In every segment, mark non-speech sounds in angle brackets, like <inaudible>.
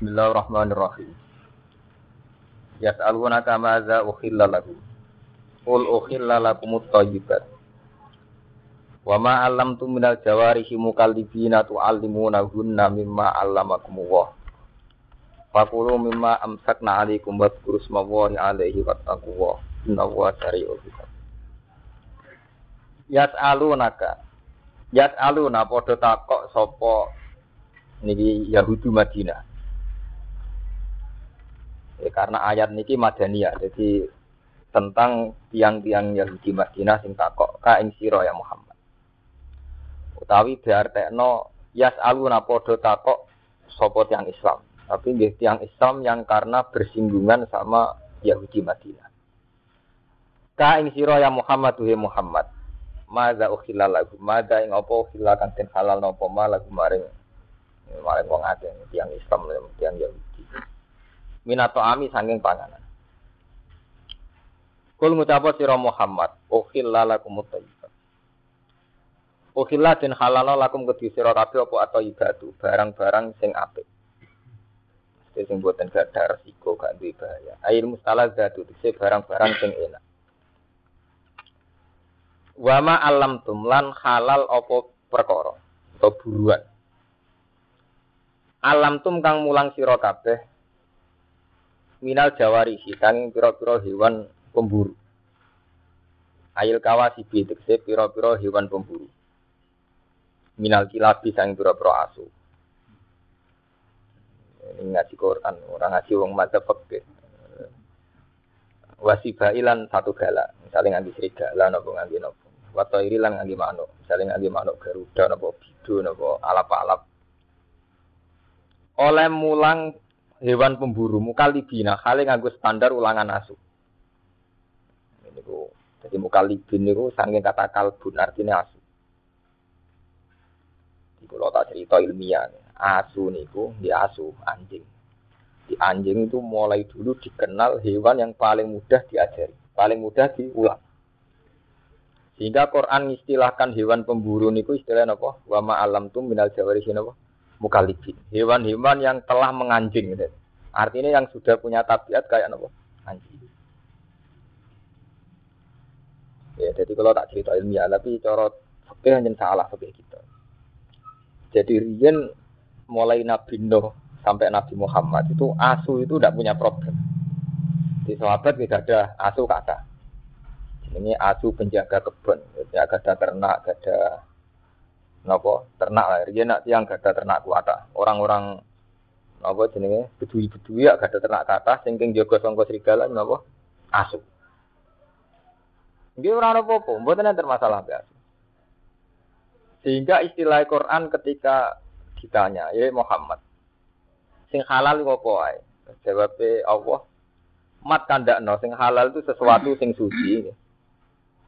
Bismillahirrahmanirrahim. Yas'alunaka maza ukhilla lakum. Qul ukhilla lakumut thayyibat. Wa ma 'allamtum minal jawarihi mukallibina tu'allimunahunna mimma 'allamakumullah. Fakulu mimma amsakna 'alaikum wadhkuru ismallahi 'alaihi wattaqullah. Innallaha sari'ul hisab. Yas'alunaka. Yas'aluna padha takok sapa niki Yahudi Madinah. Ya, karena ayat niki Madaniyah, jadi tentang tiang-tiang Yahudi Madinah sing takok ka ing sira ya Muhammad. Utawi diartekno yas'aluna padha takok sapa tiang Islam. Tapi nggih tiang Islam yang karena bersinggungan sama Yahudi Madinah. Ka ing sira ya Muhammad tuhe Muhammad. Mada ukhilal lagu, mada ing apa ukhilal kan ten halal napa ma lagu maring maring wong tiang Islam tiang Yahudi. Minato ami sanging panganan. Kul ngucapa sira Muhammad, ukhilla lakum thayyibat. Ukhilla den halal lakum kedhi sira apa atau ibadu, barang-barang sing apik. Mesti sing boten gadah resiko gak duwe bahaya. Air mustalah zatu barang-barang sing enak. Wama alam tumlan halal opo perkara atau buruan. Alam tum kang mulang sira kabeh minal jawarihi kang pira-pira hewan pemburu. Ail kawasibi tegese pira-pira hewan pemburu. Minal kilabi sang pira-pira asu. Ini ngaji Quran, orang ngaji wong madzhab fikih. Wasibailan satu gala, misalnya nganti serigala nopo nganti nopo. Wato iri lan ngangge manuk, misalnya ngangge manuk garuda napa bidu napa alap-alap. Oleh mulang hewan pemburu mukalibina kali nganggo standar ulangan asu. Ini ku jadi mukalibin niku saking kata kalbun artinya asu. Di kalau tak cerita ilmiah, asu niku di asu anjing. Di anjing itu mulai dulu dikenal hewan yang paling mudah diajari, paling mudah diulang. Sehingga Quran istilahkan hewan pemburu niku istilah apa? Wa ma alam tum minal jawari apa? Mukalibin. Hewan-hewan yang telah menganjing gitu. Artinya yang sudah punya tabiat kayak apa? Anjing. Ya, jadi kalau tak cerita ilmiah, tapi cara fakir hanya salah fakir kita. Jadi Rian mulai Nabi Nuh sampai Nabi Muhammad itu asu itu tidak punya problem. Di sahabat tidak ada asu kata. Ini asu penjaga kebun, ada ternak, ada nopo ternak lah. Dia nak tiang ada ternak kuata. Orang-orang nopo jenenge bedui-bedui ya ada ternak kata, singking jaga songko serigala nopo asu. Dia orang apa apa, buat nanti masalah asu. Sehingga istilah Quran ketika ditanya, ya Muhammad, sing halal apa ae? Jawabnya Allah, mat kandak no, sing halal itu sesuatu sing suci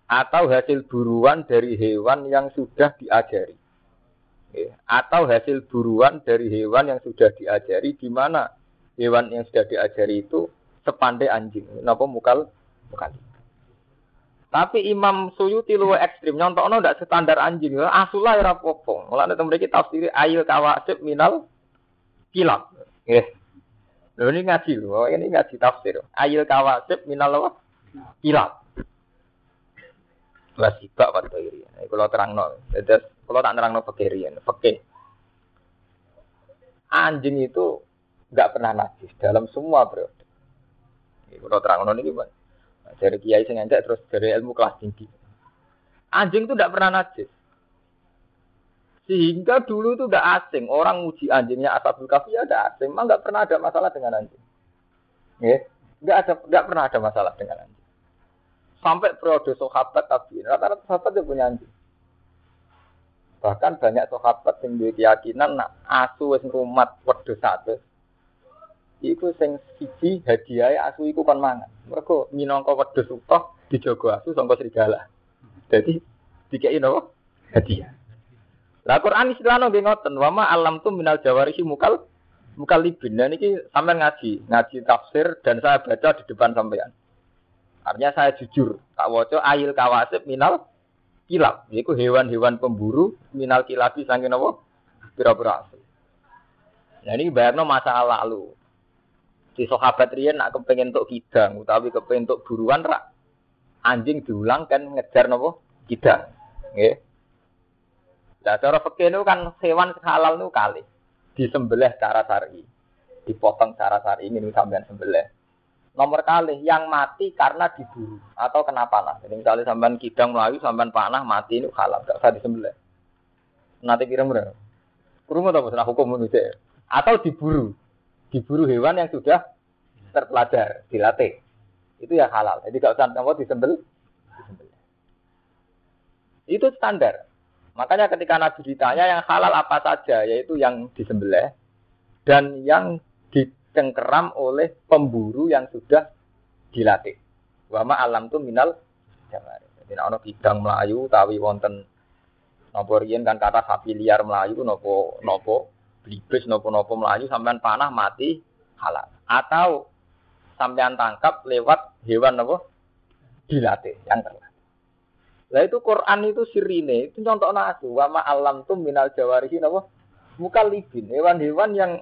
atau hasil buruan dari hewan yang sudah diajari. Atau hasil buruan dari hewan yang sudah diajari di mana hewan yang sudah diajari itu sepandai anjing. Napa mukal mukal. Tapi Imam Suyuti luwe ekstrim nyontokno ndak standar anjing. Asulah ora apa-apa. Mulane temen tafsir ayil kawasib minal kilab. Nggih. Lho ini ngaji lho, ini ngaji tafsir. Ayil kawasib minal? Kilab wasibak wa iri. Nah, kalau terang no, jadi kalau tak terang no fakir. Anjing itu nggak pernah najis dalam semua periode. Kalau terang no ini gimana? Dari kiai sing terus dari ilmu kelas tinggi. Anjing itu tidak pernah najis. Sehingga dulu itu udah asing. Orang uji anjingnya asabul kafi ya ada asing. Memang nggak pernah ada masalah dengan anjing. Ya, nggak ada, nggak pernah ada masalah dengan anjing. Sampai periode sahabat tabiin, rata-rata sahabat yang punya anjing. Bahkan banyak sahabat yang duwe keyakinan nak asu wis ngrumat wedhus satu. Iku sing siji hadiah asu iku kon mangan. Mergo minangka wedhus utuh dijogo asu sangka serigala. Jadi dikei napa? Hadiah. Lah Quran istilahno nggih ngoten, wa ma alam tu minal jawarihi mukal mukalibin. Nah niki sampean ngaji, ngaji tafsir dan saya baca di depan sampean. Artinya saya jujur, tak waco ayil kawasib minal kilap. Itu hewan-hewan pemburu minal kilabi sangin apa? Pira-pira Nah ini bayarno masa lalu. Di sahabat riyen nak kepengen untuk kidang utawi kepengen untuk buruan rak anjing diulang kan ngejar nopo kidang. Nggih. Lah cara fikih kan hewan halal itu kali disembelih secara syar'i. Dipotong secara syar'i ini sampean sembelih. Nomor kali yang mati karena diburu atau kena panah. Jadi misalnya sampean kidang melayu, sampean panah mati ini halal, gak usah disembelih. Nanti kira berapa? Kurung atau nah hukum manusia? Atau diburu, diburu hewan yang sudah terpelajar, dilatih. Itu ya halal. Jadi gak usah kamu disembel, disembelih. Itu standar. Makanya ketika Nabi ditanya yang halal apa saja, yaitu yang disembelih dan yang dicengkeram oleh pemburu yang sudah dilatih. Wama alam tu minal jamari. Jadi ana bidang Melayu tawi wonten napa riyen kan kata sapi liar Melayu napa napa blibes napa napa Melayu sampean panah mati halal. Atau sampean tangkap lewat hewan napa dilatih yang terlatih. Lah itu Quran itu sirine, itu contoh nasu. Wama alam tu minal jawarihi napa mukalibin, hewan-hewan yang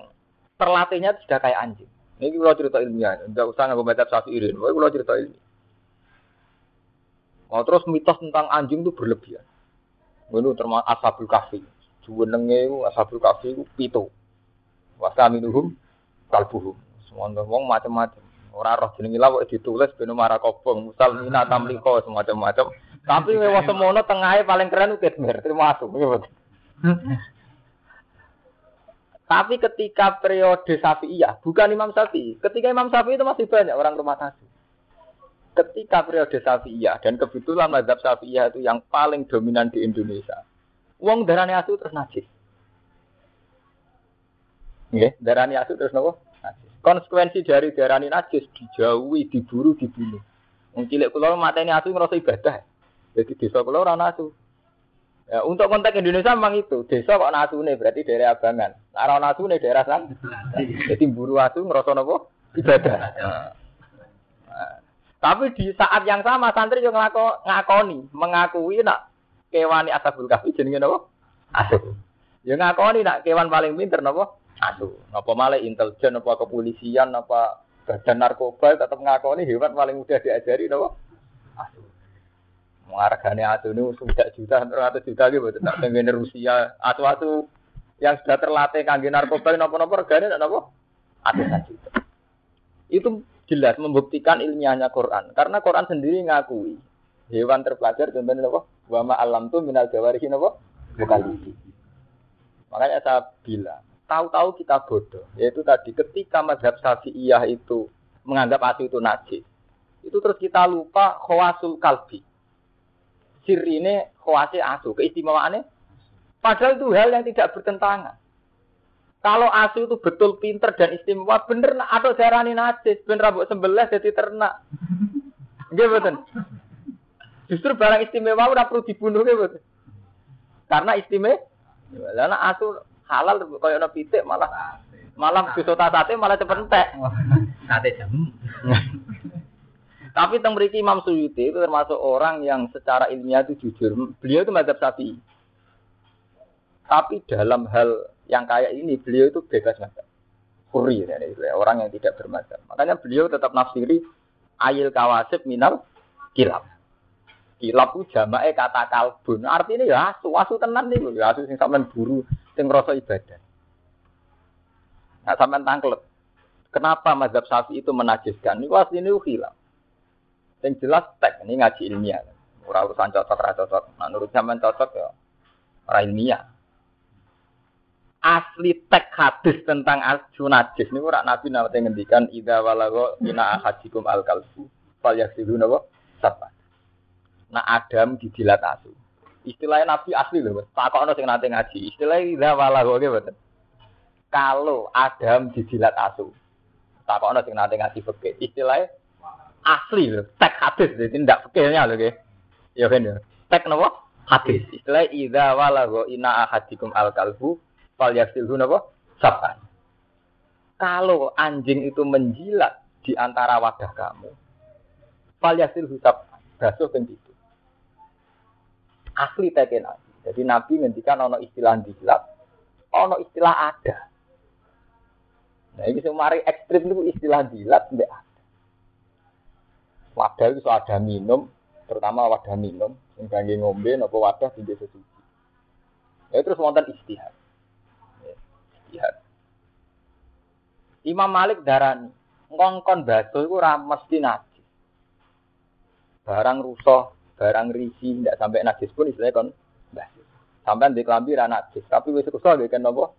terlatihnya sudah kayak anjing. Ini kalau cerita ilmiah, tidak usah nggak baca satu irin. Tapi kalau cerita ilmiah. Oh, terus mitos tentang anjing itu berlebihan. Ini termasuk asabul kafi. Juwenenge asabul kafi itu pito. Wasa minuhum kalbuhum. Semua ngomong macam-macam. Orang roh jenenge lawak ditulis beno marah kobong, musal mina tamliko semacam-macam. Tapi lewat semono tengahnya paling keren itu Ketmer, termasuk. <laughs> Tapi ketika periode Syafi'iyah, bukan Imam Syafi'i. Ketika Imam Syafi'i itu masih banyak orang rumah tangga. Ketika periode Syafi'iyah dan kebetulan mazhab Syafi'iyah itu yang paling dominan di Indonesia. Uang darahnya asu terus najis. Nggih, darahnya asu terus nopo? Najis. Konsekuensi dari darahnya najis dijauhi, diburu, dibunuh. Wong cilik kula mateni asu ngrasa ibadah. Jadi desa kula ora asu. Ya, untuk konteks Indonesia memang itu. Desa kok nasune berarti daerah abangan. Nah, nasune daerah san. Jadi buru asu ngerasa nopo ibadah. Nah, tapi di saat yang sama santri juga ngako, ngakoni, mengakui nak kewani asabul kahfi jenenge nopo? Asu. Ya ngakoni nak kewan paling pinter nopo? Asu. Napa malah intelijen apa kepolisian apa badan narkoba tetap ngakoni hewan paling mudah diajari nopo? Asu. Harganya atu ini sudah juta, ratus juta gitu, tak pengen Rusia, atu-atu yang sudah terlatih kangge narkoba, nopo-nopo harganya tidak nopo, juta. Itu jelas membuktikan ilmiahnya Quran, karena Quran sendiri ngakui hewan terpelajar contohnya nopo, wama alam tuh minal jawarihi nopo, bukan. Makanya saya bilang, tahu-tahu kita bodoh, yaitu tadi ketika madhab syafi'iyah itu menganggap asu itu najis, itu terus kita lupa khawasul kalbi sirine khawasi asu, keistimewaannya. Padahal itu hal yang tidak bertentangan. Kalau asu itu betul pinter dan istimewa, bener atau darani najis, bener rambut sembelah jadi ternak. Nggih betul. Justru barang istimewa udah perlu dibunuh nggih betul. Karena istimewa, karena asu halal kaya ana pitik malah malah bisa sate malah cepet entek. <laughs> Sate jam. Tapi teng mriki Imam Suyuti itu termasuk orang yang secara ilmiah itu jujur. Beliau itu mazhab Syafi'i. Tapi dalam hal yang kayak ini beliau itu bebas mazhab. Kuri ya, orang yang tidak bermazhab. Makanya beliau tetap nafsiri ayil kawasib minal kilap. Kilap itu jamae kata kalbun. Artinya ya asu, asu tenan nih, ya asu sing sampean buru, sing ibadah. Nah, sampean tangklet. Kenapa mazhab Syafi'i itu menajiskan? Ini pasti ini hilaf. Yang jelas tek ini ngaji ilmiah. Ora urusan cocok ora cocok. Nah, menurut zaman cocok ya ora ilmiah. Asli tek hadis tentang asu najis ini ora nabi nate ngendikan ida walago ina ahadikum al kalbu fal yaksilu napa sapa. Nah Adam dijilat asu. Istilahnya nabi asli loh. Takokno sing nate ngaji. Istilahnya ida walago gitu. Kalau Adam dijilat asu. Takokno sing nate ngaji fikih. Istilahnya asli loh, tek hadis jadi tidak fikirnya loh Ya kan ya. Tek nopo? Hadis. Istilah idza walagha ina ahadikum al kalbu fal yasilhu nopo? Kalau anjing itu menjilat di antara wadah kamu, fal yasilhu sapan. Basuh itu. Asli teken Nabi. Jadi Nabi ngendikan ono istilah jilat, ono istilah ada. Nah, ini mari ekstrim itu istilah dilat mbak Wadah itu ada minum, terutama wadah minum, yang kangge ngombe, nopo wadah tinggi sesuci. Ya terus wonten istihad. Ya, istihad. Imam Malik darani ngongkon batu itu ora mesti najis. Barang rusak, barang risi, tidak sampai najis pun istilahnya kon batu. Sampai di kelambi najis, tapi wis rusak dia kan nopo?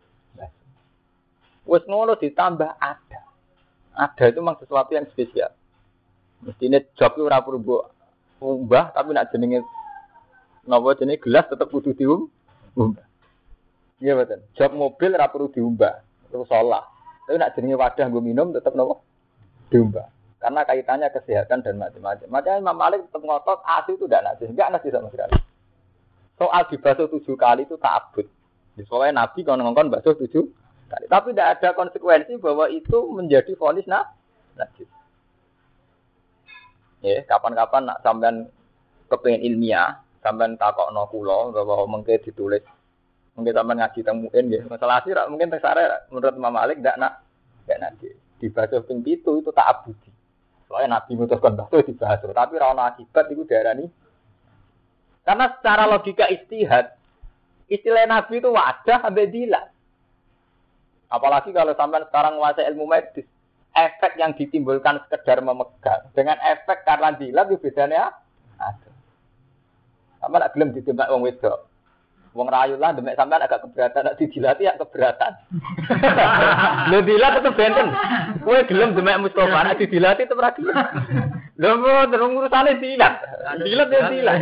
Wis ngono ditambah ada. Ada itu memang sesuatu yang spesial. Job itu ora perlu umbah, tapi nak jenenge nopo jenenge gelas tetap kudu diumbah. Iya betul. Job mobil ora perlu diumbah, terus. Tapi nak jenenge wadah gue minum tetap nopo diumbah. Karena kaitannya kesehatan dan macam-macam. Makanya Imam Malik tetap ngotot asi itu tidak najis, enggak najis sama sekali. Soal dibasuh tujuh kali itu tak abut. Soalnya Nabi kalau ngomong basuh tujuh kali. Tapi tidak ada konsekuensi bahwa itu menjadi fonis nah, najis. Ya, kapan-kapan nak sampean kepengen ilmiah, sampean takok no kulo bahwa mungkin ditulis Mungkin sama ngaji temuin ya. Masalah sih mungkin tersare menurut Imam Malik tidak nak tidak nanti dibaca ping itu itu tak abudi. Soalnya Nabi mutuskan bahasa dibahas, tapi rana akibat itu daerah ini. Karena secara logika istihad, istilah Nabi itu wadah dilat. Apalagi kalau sampai sekarang menguasai ilmu medis, efek yang ditimbulkan sekedar memegang dengan efek karena dilat itu bedanya ada. Sama nak gelem ditembak wong wedok. Wong rayu lah demek sampean agak keberatan, nek dijilati ya keberatan. <laughs> Lho dilat tetep benten. Kowe gelem demek Mustofa, nek dijilati tetep ra gelem. Lho terus urusane dilat. Dilat ya dilat.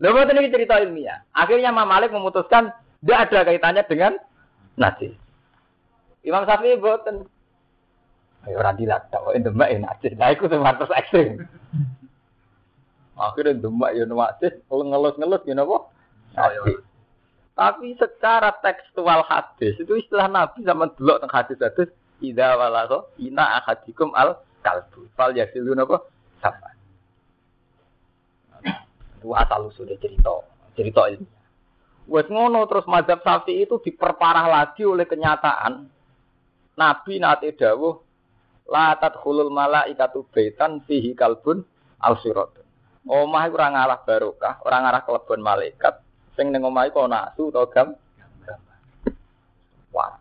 Lho mboten iki cerita ilmiah. Akhirnya Imam Malik memutuskan tidak ada kaitannya dengan najis. Imam Syafi'i boten. Ayo ora dilat, tok demek ya najis. Lah iku sing ekstrim. Akhirnya demek ya najis, ngelus-ngelus ya napa? Najis. Tapi secara tekstual hadis itu istilah Nabi zaman dulu tentang hadis-hadis ida walaso ina akadikum al kalbu fal yasilu apa sama. Itu asal usulnya cerita cerita ini. Wes ngono terus mazhab sapi itu diperparah lagi oleh kenyataan Nabi nate dawuh la tadkhulul malaikatu baitan fihi kalbun al sirat. Omah ora ngalah barokah, ora ngalah kelebon malaikat, Sing ning omahe kok nasu utawa gam. Wah.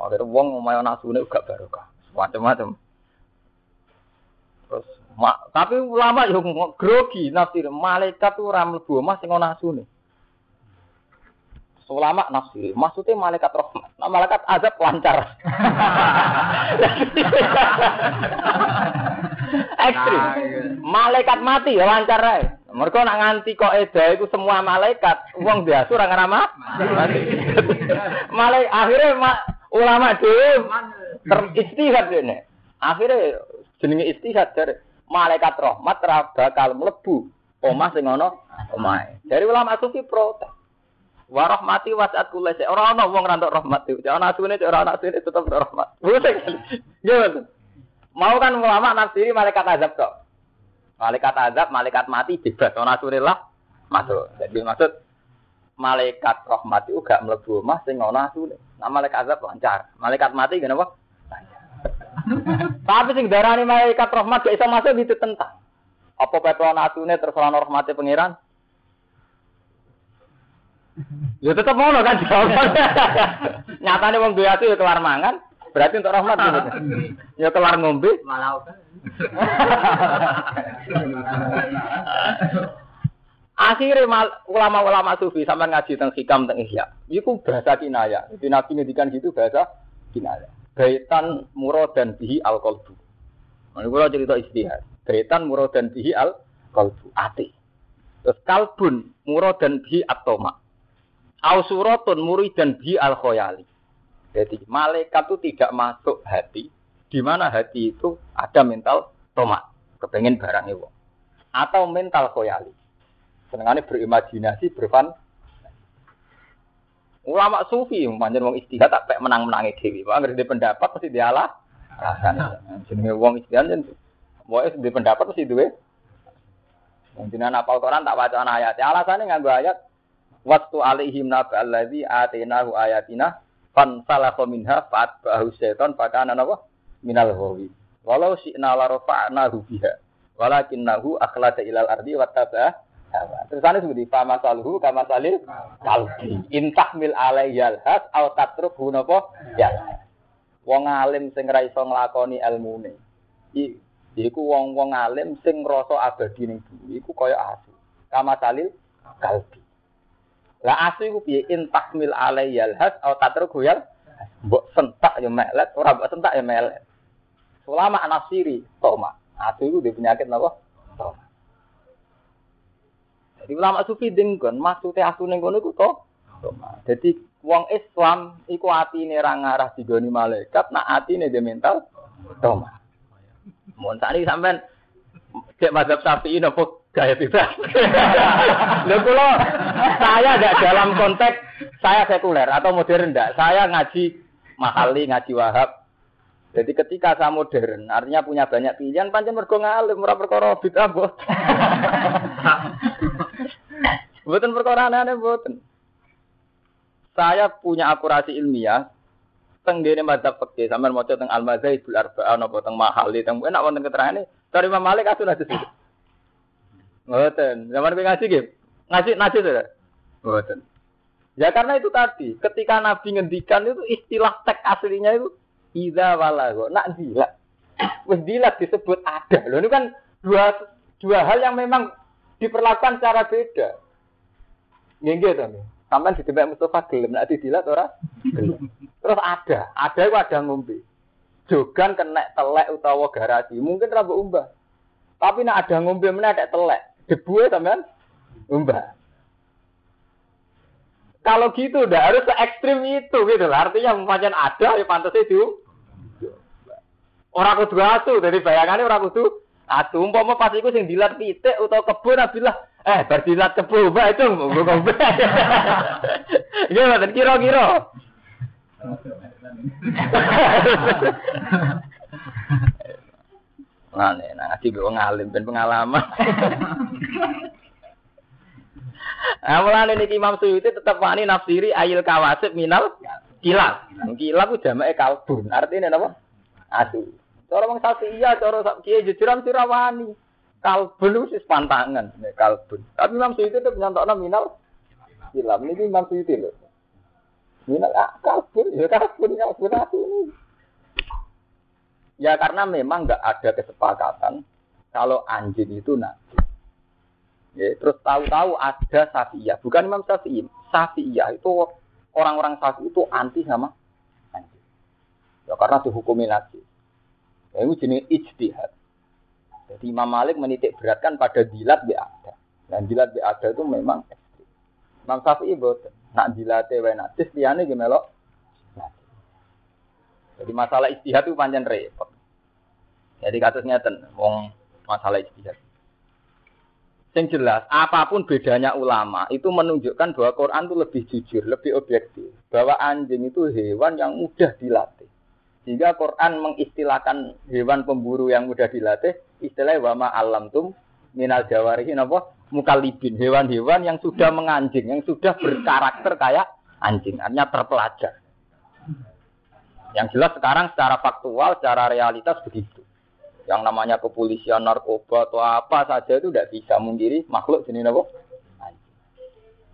Akhirnya wong omahe nasune gak barokah. Macam-macam. Terus ma, tapi ulama yo grogi nafsir malaikat ora mlebu omah sing ana nasune. Ulama nafsir, maksudnya malaikat rahmat. Nah, malaikat azab lancar. <laughs> Ekstrim. Nah, iya. Malaikat mati ya lancar ae. Mereka nak nganti kok eda itu semua malaikat, uang biasa orang nama mati. <laughs> Malaikat akhirnya ma, ulama dhewe teristihad ini. Akhirnya jenenge istihad dari malaikat rahmat ra bakal mlebu omah sing ana omahe. Dari ulama sufi protes. Wa rahmati wasat kulli Ora ana wong ra rahmat itu. Ana asune ora ana asune tetep rahmat. <laughs> Gimana? Mau kan ulama nafsiri malaikat azab kok. Malaikat azab, malaikat mati bebas. Ona surillah masuk. Jadi maksud malaikat rahmat itu gak mlebu omah sing ana asune. Nah malaikat azab lancar. Malaikat mati gak apa? <laughs> Tapi sing darani malaikat rahmat gak iso masuk tentang. Apa petron asune terus ana rahmate pangeran? Ya tetep ngono kan jawaban. <laughs> Nyatane wong duwe ati ya kelar mangan, berarti untuk rahmat gitu. Ya kelar ngombe, malah <laughs> Akhirnya ulama-ulama sufi sama ngaji tentang hikam tentang ihya. Itu bahasa kinaya. Jadi Nabi ngedikan gitu bahasa kinaya. Baitan murad dan bihi al qalbu. Ini kalau cerita istihad. Baitan murad dan bihi al qalbu. Ati. Terus kalbun murad dan bihi atoma. Au suratun murid dan bihi al khoyali. Jadi malaikat itu tidak masuk hati, di mana hati itu ada mental tomat, kepengen barang itu. Atau mental koyali. Senengannya berimajinasi, berfan. Ulama sufi, manjan wong istihad tak menang-menangi dewi. Pak ngerti pendapat pasti dialah. Jenenge wong istihad jen. Wae di pendapat pasti duwe. Mungkin apal Quran tak baca ayat. Ya, alasannya nganggo ayat waktu alaihim nabi alladzi atainahu ayatina fan salakha minha fa'at ba'hu syaitan fakana napa? Minal ghawi. Walau syi'na la rafa'nahu biha walakinnahu akhlada ilal ardi wattaba hawa. Terus ane seperti fama salhu kama salil kalbi. Intahmil alayyal has au tatrukhu napa? Ya. Wong alim sing ra iso nglakoni ilmune. Iku wong-wong alim sing ngrasa abadi ning bumi iku kaya asu. Kama salil kalbi lah asu iku piye? Intahmil alayyal has au tatrukhu ya mbok sentak ya melet ora mbok sentak ya melet. Ulama anasiri toma asu iku di penyakit napa? Toma jadi ulama sufi dengkon maksudnya asu ning kono iku to? Jadi wong Islam iku atine ra ngarah digoni malaikat nak atine de mental toma Mun tadi sampean cek mazhab Syafi'i nopo gaya <laughs> bebas. Lho kula saya tidak dalam konteks saya sekuler atau modern ndak. Saya ngaji mahali, ngaji wahab. Jadi ketika saya modern, artinya punya banyak pilihan, pancen mergo ngalim, ora perkara bid'ah bos. <laughs> Mboten perkara aneh mboten. Saya punya akurasi ilmiah, teng dene madzhab fikih sampean maca teng al mazhabul arba'ah napa teng mahali teng enak wonten keterangane dari Imam Malik asun hadis ngoten zaman kowe ngaji nggih ngaji ngaji to ngoten ya karena itu tadi ketika Nabi ngendikan itu istilah teks aslinya itu idza walago nak dilat wis disebut ada loh ini kan dua dua hal yang memang diperlakukan secara beda. Nggih nggih to Sampai di tempat Mustafa gelem, nak didilat ora? Gelem. Terus ada, ada itu ada ngombe. Jogan kena telek utawa garasi, mungkin rambut umbah. Tapi nak ada ngombe mana ada telek, debu ya sampean umbah. Kalau gitu udah harus se ekstrim itu gitu lah. Artinya macam ada ya pantas itu. Orang kudu asu, dari bayangannya orang kudu asu. Umpama pas iku sing dilat pitik utawa kebun abilah Eh, berdilat ke purba itu gue ngombe. Gimana? Kira-kira. <laughs> Nah, nih, nah, ngaji gue ngalim dan pengalaman. <laughs> Nah, mulane niki Imam Suyuti tetap wani nafsiri ayil kawasib minal kilab. Kilab ku jamake kalbun. Artinya napa? Asu. Cara wong iya, cara kiye jujuran sirawani kalbun itu pantangan, nih kalbun. Tapi Imam Suyuti itu nyontok minal hilam. Ini Imam Suyuti loh. Minal ah, kalbun, ya kalbun, kalbun ini. Ya karena memang nggak ada kesepakatan kalau anjing itu nanti. Ya, terus tahu-tahu ada Safiyah, bukan Imam Syafi'i. Safiyah itu orang-orang Syafi'i itu anti sama anjing. Ya karena dihukumi najis. Ya, itu jenis ijtihad. Jadi Imam Malik menitik beratkan pada dilat bi ada. Dan dilat bi ada itu memang ekstrim. Imam Syafi'i boten. Nak dilate wae najis melok. Jadi masalah istihad itu panjang repot. Jadi kasusnya ten, wong masalah istihad. Yang jelas, apa pun bedanya ulama itu menunjukkan bahwa Quran itu lebih jujur, lebih objektif. Bahwa anjing itu hewan yang mudah dilatih. Sehingga Quran mengistilahkan hewan pemburu yang mudah dilatih istilah wama alam tum minal jawarihi napa mukalibin hewan-hewan yang sudah menganjing yang sudah berkarakter kayak anjing artinya terpelajar yang jelas sekarang secara faktual secara realitas begitu yang namanya kepolisian narkoba atau apa saja itu tidak bisa mungkiri makhluk jenis apa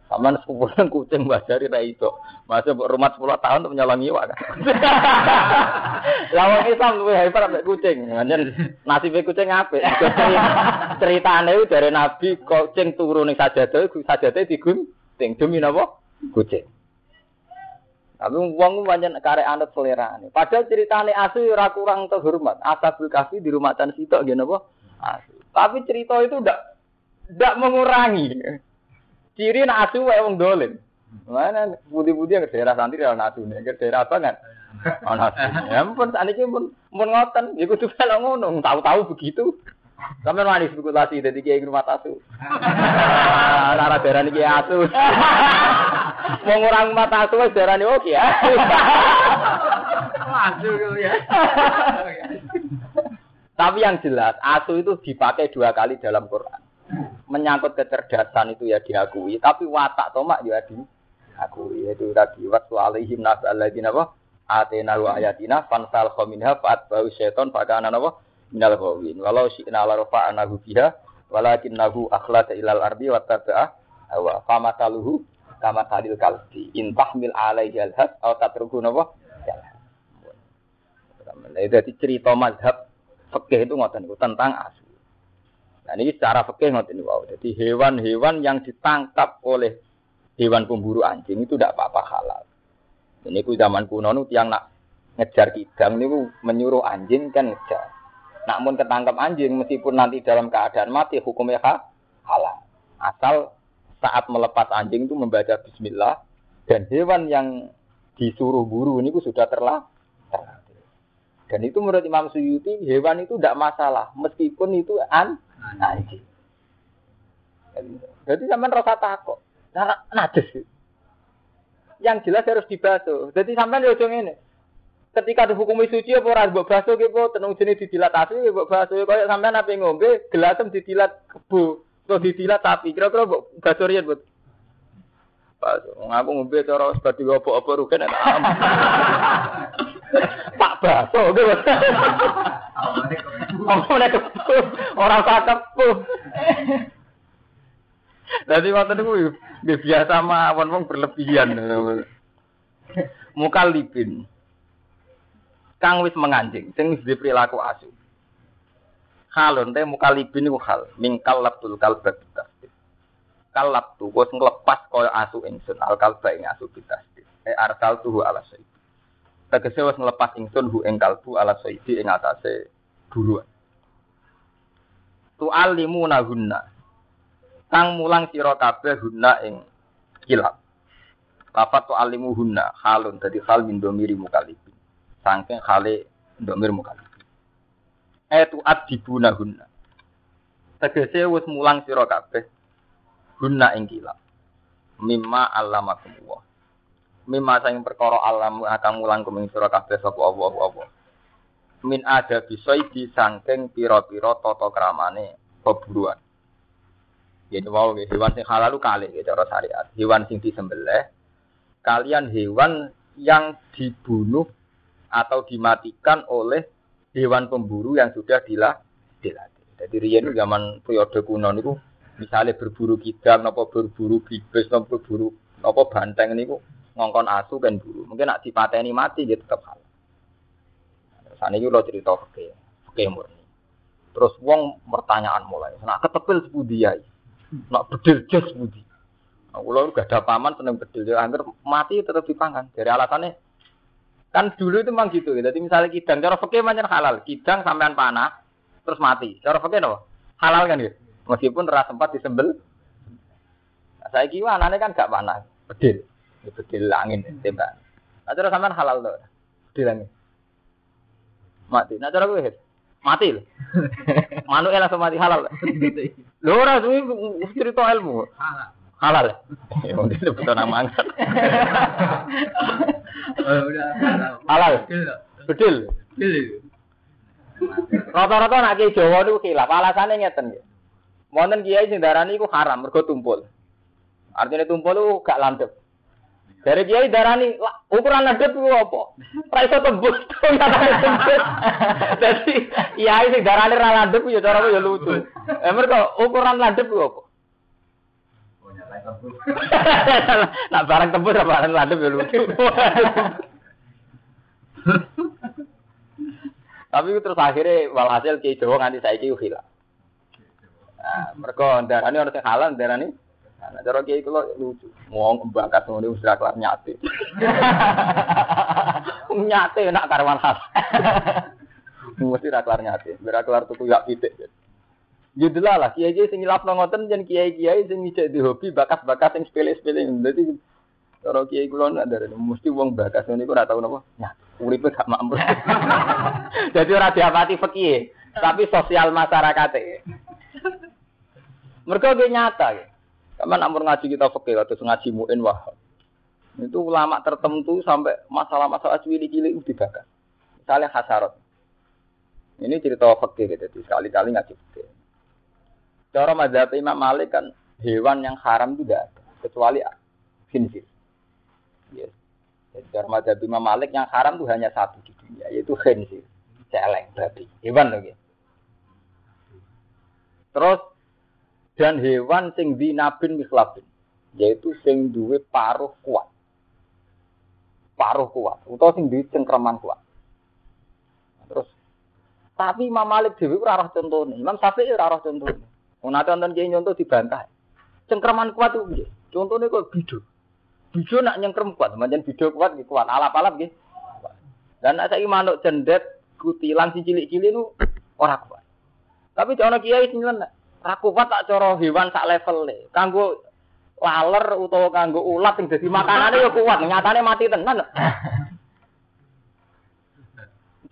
sama sekumpulan kucing dari ra itu. Masa rumah 10 tahun untuk menyolong iwak kan. Lawang Islam luwih hebat ambek kucing. Nganjen nasib kucing apik. Ceritane dari Nabi kucing turu ning sajadah, sajadah digunting demi napa? Kucing. Tapi wong pancen karek anut selerane. Padahal ceritane asu ora kurang terhormat. Asabul kafi di rumah tan sitok nggih napa? Asu. Tapi cerita itu ndak ndak mengurangi Ciri asu wae wong dolim. Mana budi-budi yang ke daerah santri ora asu nih, ke daerah apa kan? Ana asu. Ya ampun sakniki pun pun ngoten, ya kudu kalau ngono, tahu-tahu begitu. Sampai manis spekulasi dari kiai rumah asu. <laughs> Lara daerah ini kiai asu. Mau ngurang mata asu wis daerah ini oke ya. <laughs> Ya. <laughs> Tapi yang jelas asu itu dipakai dua kali dalam Quran. Menyangkut kecerdasan itu ya diakui, tapi watak tomak ya di aku yaitu tadi waktu alaihim nasa alladzina apa atena wa ayatina fansal khaminha fa'at bau syaiton fakana apa minal ghawin. Walau syi'na la rafa'anahu biha walakinnahu akhlada ilal ardi wa taba'a wa famataluhu kama talil kalbi intahmil alaihi alhas atau tatruku napa Jadi cerita mazhab fikih itu ngoten niku tentang asu. Nah ini secara fikih ngoten niku. Jadi hewan-hewan yang ditangkap oleh hewan pemburu anjing itu tidak apa-apa halal. Ini ku zaman kuno nu tiang nak ngejar kidang niku menyuruh anjing kan ngejar. Namun ketangkap anjing meskipun nanti dalam keadaan mati hukumnya halal. Asal saat melepas anjing itu membaca bismillah dan hewan yang disuruh buru ini sudah terlah dan itu menurut Imam Suyuti hewan itu tidak masalah meskipun itu an anjing. Jadi sampai rasa takut. Nah, najis. Yang jelas harus dibasuh. Jadi sampai di ujung ini. Ketika dihukumi suci apa ora mbok basuh ki tenung jenis didilat asli mbok basuh kaya sampean ape ngombe gelasem didilat kebu atau didilat sapi kira-kira mbok riyen mbok Pak, ngaku ngombe cara seperti apa-apa rugen enak <laughs> Pak Baso kepuh, orang tak kepuh. Jadi waktu itu gue biasa mawon wong berlebihan. Muka lipin. Kang wis menganjing, sing wis perilaku asu. Halon teh muka lipin iku hal, mingkal labtul kalbat tasbih. Kalab tu wis nglepas koyo asu ingsun al kalba ing asu bitasbih. E arsal tuhu ala sayyid. Tegese wis nglepas ingsun hu ing kalbu ala sayyidi ing atase buruan. Tu alimu nahunna. Kang mulang sira kabeh hunna ing kilap. Lafat tu alimu hunna halun dadi hal min domiri mukalibin. Sangking hale domir mukalibin. Eh tu adibuna hunna. Tegese wis mulang sira kabeh. Hunna ing kilap. Mimma allamakum Allah mimma sing perkara alam akan mulang kuming sira kabeh sapa Allah apa min ada bisaidi saking pira-pira tata kramane peburuan jadi wow hewan sing halal lu kali ya cara syariat. Hewan sing disembelih kalian hewan yang dibunuh atau dimatikan oleh hewan pemburu yang sudah dilah dilatih. Jadi riyen zaman periode kuno niku misalnya berburu kidang napa berburu bibis napa berburu napa banteng niku ngongkon asu kan buru. Mungkin nak dipateni mati dia tetap hal. Sana itu lo cerita oke, oke murni. Terus wong pertanyaan mulai, nak ketepil sebudi ya, nak bedil jas sebudi. Nah, kalau gak ada paman seneng bedil, ya angker mati tetap dipangan. Dari alasannya kan dulu itu memang gitu. Jadi misalnya kidang, cara fakir macam halal, kidang sampean panah terus mati. Cara fakir apa? Halal kan gitu. Meskipun ras sempat disembel. Nah, saya kira anaknya kan gak panah, bedil. Itu di angin tembak. Nah cara sampean halal tuh. Di angin. Mati. Nah cara gue mati loh. <laughs> Manuel langsung mati halal. Lho ora suwi cerita ilmu. Halal. Halal. Ya mungkin itu betul nama angkat. Oh, halal. Bedil. Bedil. Rata-rata nak kiai Jawa niku khilaf, alasane ngeten nggih. Wonten kiai sing darani iku haram mergo tumpul. Artinya tumpul itu gak landep. Dari kiai darani ukuran ladep itu apa? Ora iso tembus <laughs> ya. Dadi kiai sing darani ra ladep ya cara ya lucu. Eh mergo ukuran ladep itu apa? <laughs> Nak barang tembus apa barang ladep ya lucu. <laughs> Tapi terus akhirnya walhasil kiai Jawa nganti saiki hilang. Nah, mereka darani orang sing halal darani Nah, cara kiai kula lucu. Wong bakat ngono wis kelar nyate. <laughs> nyate nak karwan khas. Mesti ra kelar nyate. Ora kelar tuku yak pitik. Judul lah, kiai kiai sing nyilapno ngoten jen kiai kiai sing ngicek di hobi bakat-bakat sing sepele-sepele. Dadi cara kiai kula nak dari mesti wong bakat ngene iku ora tau napa. Nyate. Uripe gak makmur. <laughs> Jadi ora diapati fikih, tapi sosial masyarakat. Mereka nyata ya. Kapan ngaji kita fakir atau ngaji muin wah. Itu ulama tertentu sampai masalah-masalah cilik-cilik dibakar. Misalnya hasarat. Ini cerita fakir gitu, sekali-kali ngaji fakir. Cara mazhab Imam Malik kan hewan yang haram itu ada, kecuali khinzir. Jadi cara madzhab Imam Malik yang haram tuh hanya satu di dunia, yaitu khinzir, celeng, babi, hewan lagi. Terus dan hewan sing dinabin mikhlabin, yaitu sing duwe paruh kuat. Paruh kuat, utawa sing duwe cengkraman kuat. Terus tapi Imam Malik dhewe ora roh contone, Imam Syafi'i ora roh contone. Wong nate wonten kiai nyontoh dibantah. Cengkraman kuat itu piye? Contone kok bidu. Bidu nak nyengkrem kuat, macam bidu kuat nggih kuat, alap-alap nggih. Dan nek saiki manuk cendet kutilan si cilik-cilik nu ora kuat. Tapi ana kiai sing nyeleneh. Ora kuat tak cara hewan sak level le. Kanggo laler utawa kanggo ulat sing dadi makanane ya kuat, nyatane mati tenan.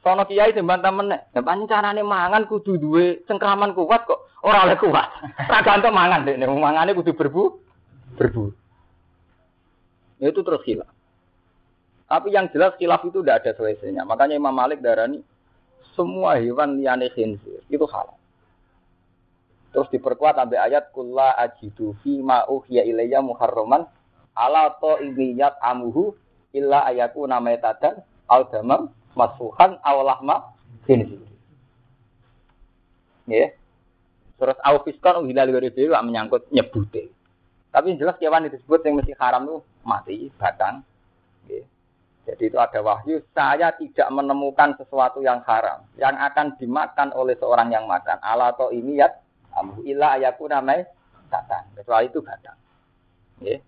Sono kiai sing bantah meneh. Ya pancen carane mangan kudu duwe cengkraman kuat kok ora oleh kuat. <laughs> Ora gantung mangan dekne, mangane kudu berbu berbu. Ya itu terus hilaf. Tapi yang jelas khilaf itu tidak ada selesainya. Makanya Imam Malik darani semua hewan liane khinzir itu halal. Terus diperkuat sampai ayat kulla ajidu fi ma uhiya ilayya muharraman ala to amuhu illa ayaku namai tadan al damam masfuhan aw lahma khinzir. Ya. Terus au fiskon uhilal gori menyangkut nyebute. Tapi yang jelas kewan disebut yang mesti haram itu mati, batang. Ya. Jadi itu ada wahyu, saya tidak menemukan sesuatu yang haram yang akan dimakan oleh seorang yang makan. Ala to ini ya, amu ayaku namai batang. Kecuali itu batang. Ya.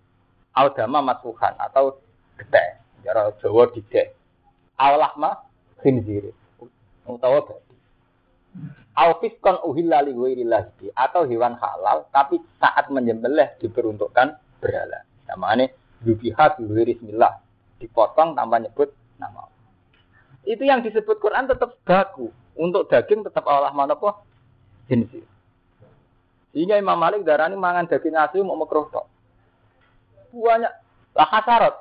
Audama masuhan atau gede. Jara Jawa dide. Awlahma khinzir. Utawa babi. Alfiskon uhilla li atau hewan halal tapi saat menyembelih diperuntukkan berhala. Namanya yubiha bismillah dipotong tanpa nyebut nama Itu yang disebut Quran tetap baku. Untuk daging tetap Allah mana apa? Jenis. Sehingga Imam Malik darah ini mangan daging asli mau makruh. Banyak lah hasarat.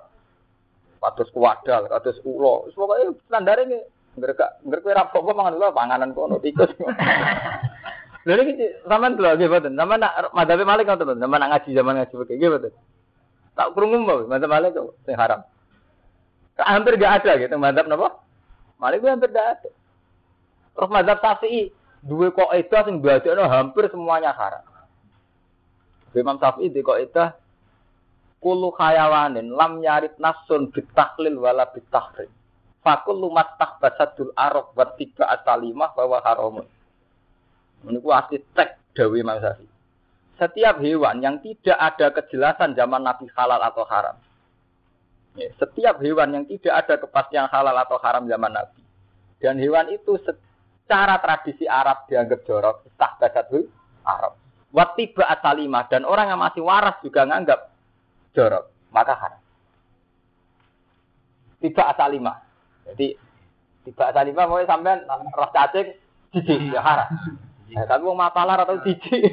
Kados kuwadal, kados ulo. Pokoknya standar ini mereka mereka rapok kok mangan ulo panganan kono tikus. <laughs> Lha iki sampean lho nggih mboten. Sampean nak madhabe Malik ngoten, sampean nak ngaji zaman ngaji begini nggih. Tak krungu mbok, madhab Malik kok sing haram. Hampir gak ada gitu madhab napa? Malik gue hampir gak ada. Terus madhab Syafi'i dua kok itu sing no hampir semuanya haram. Imam Syafi'i di kok itu kulu khayawanin lam nyarit nasun bitahlil wala bitahrim. Fakul lumat basadul arok buat tiga asalimah bahwa haramun. Ini asli tek dawi Imam. Setiap hewan yang tidak ada kejelasan zaman Nabi halal atau haram. Ya, setiap hewan yang tidak ada kepastian halal atau haram zaman Nabi. Dan hewan itu secara tradisi Arab dianggap jorok, sah basatul Arab. Watiba asalimah dan orang yang masih waras juga nganggap jorok, maka haram. Tiba asalimah. Jadi tiba asalimah mau sampai roh cacing jijik ya haram. Ya, tapi mau mapalar atau jijik. <laughs>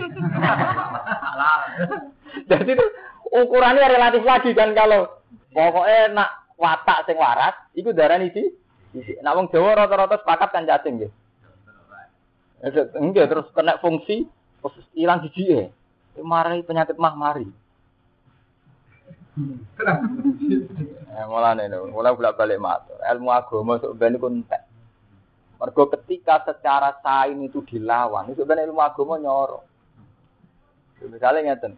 Jadi itu ukurannya relatif lagi kan kalau Pokoknya nak watak sing waras, iku darani di. Nak wong Jawa rata-rata sepakat kan cacing nggih. Enggak terus kena fungsi terus hilang gigi ya. Mari penyakit mah mari. <laughs> Mulane lho, mulai bolak balik matur. Ilmu agama sebenarnya iku entek. Mergo ketika secara sain itu dilawan, itu sebenarnya ilmu agama nyoro. Misalnya ngeten,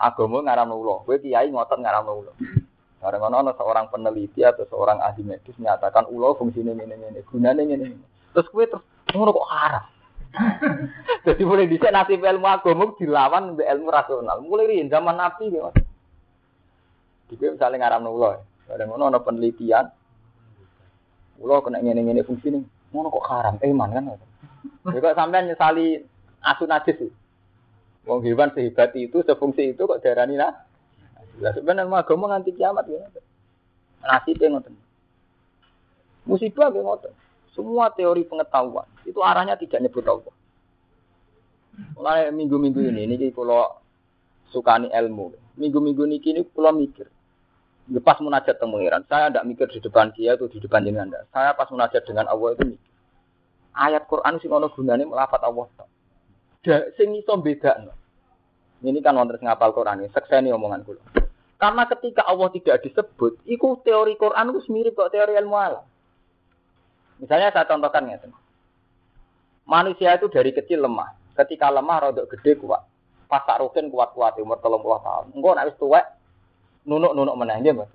agama ngaramno ulo, kowe kiai ngotot ngaramno ulo. Karena ada seorang peneliti atau seorang ahli medis menyatakan ulo fungsi ini ini gunanya ini ini. Terus kue terus ngono kok haram. <laughs> Jadi mulai bisa nasib ilmu agama dilawan be ilmu rasional. Mulai zaman Nabi ya. Jadi misalnya ngaram ulo. Ada ngono ada penelitian. Ulo kena ini ini fungsi ini. Ngono kok haram. Eman kan. Juga sampai nyesali asu najis sih. Wong hewan sehebat itu, sefungsi itu kok darani nah lah sebenarnya agama nganti kiamat ya. Nasibnya ngoten. Musibah ya ngoten. Semua teori pengetahuan itu arahnya tidak nyebut Allah. Mulai minggu-minggu ini, ini kalau sukani ilmu. Minggu-minggu ini kini kalau mikir. Pas munajat temu pengiran, saya tidak mikir di depan dia atau di depan jenengan. Saya pas munajat dengan Allah itu mikir. Ayat Quran sing ono gunane melafat Allah. Da, sing iso. Ini kan wonten ngapal Quran ini, sekseni omongan kula. Karena ketika Allah tidak disebut, itu teori Quran itu mirip kok teori ilmu alam. Misalnya saya contohkan ya, manusia itu dari kecil lemah. Ketika lemah rodok gede kuat. Pas tak rukin kuat-kuat umur telung puluh tahun. Enggak nak tua, nunuk-nunuk menang mas.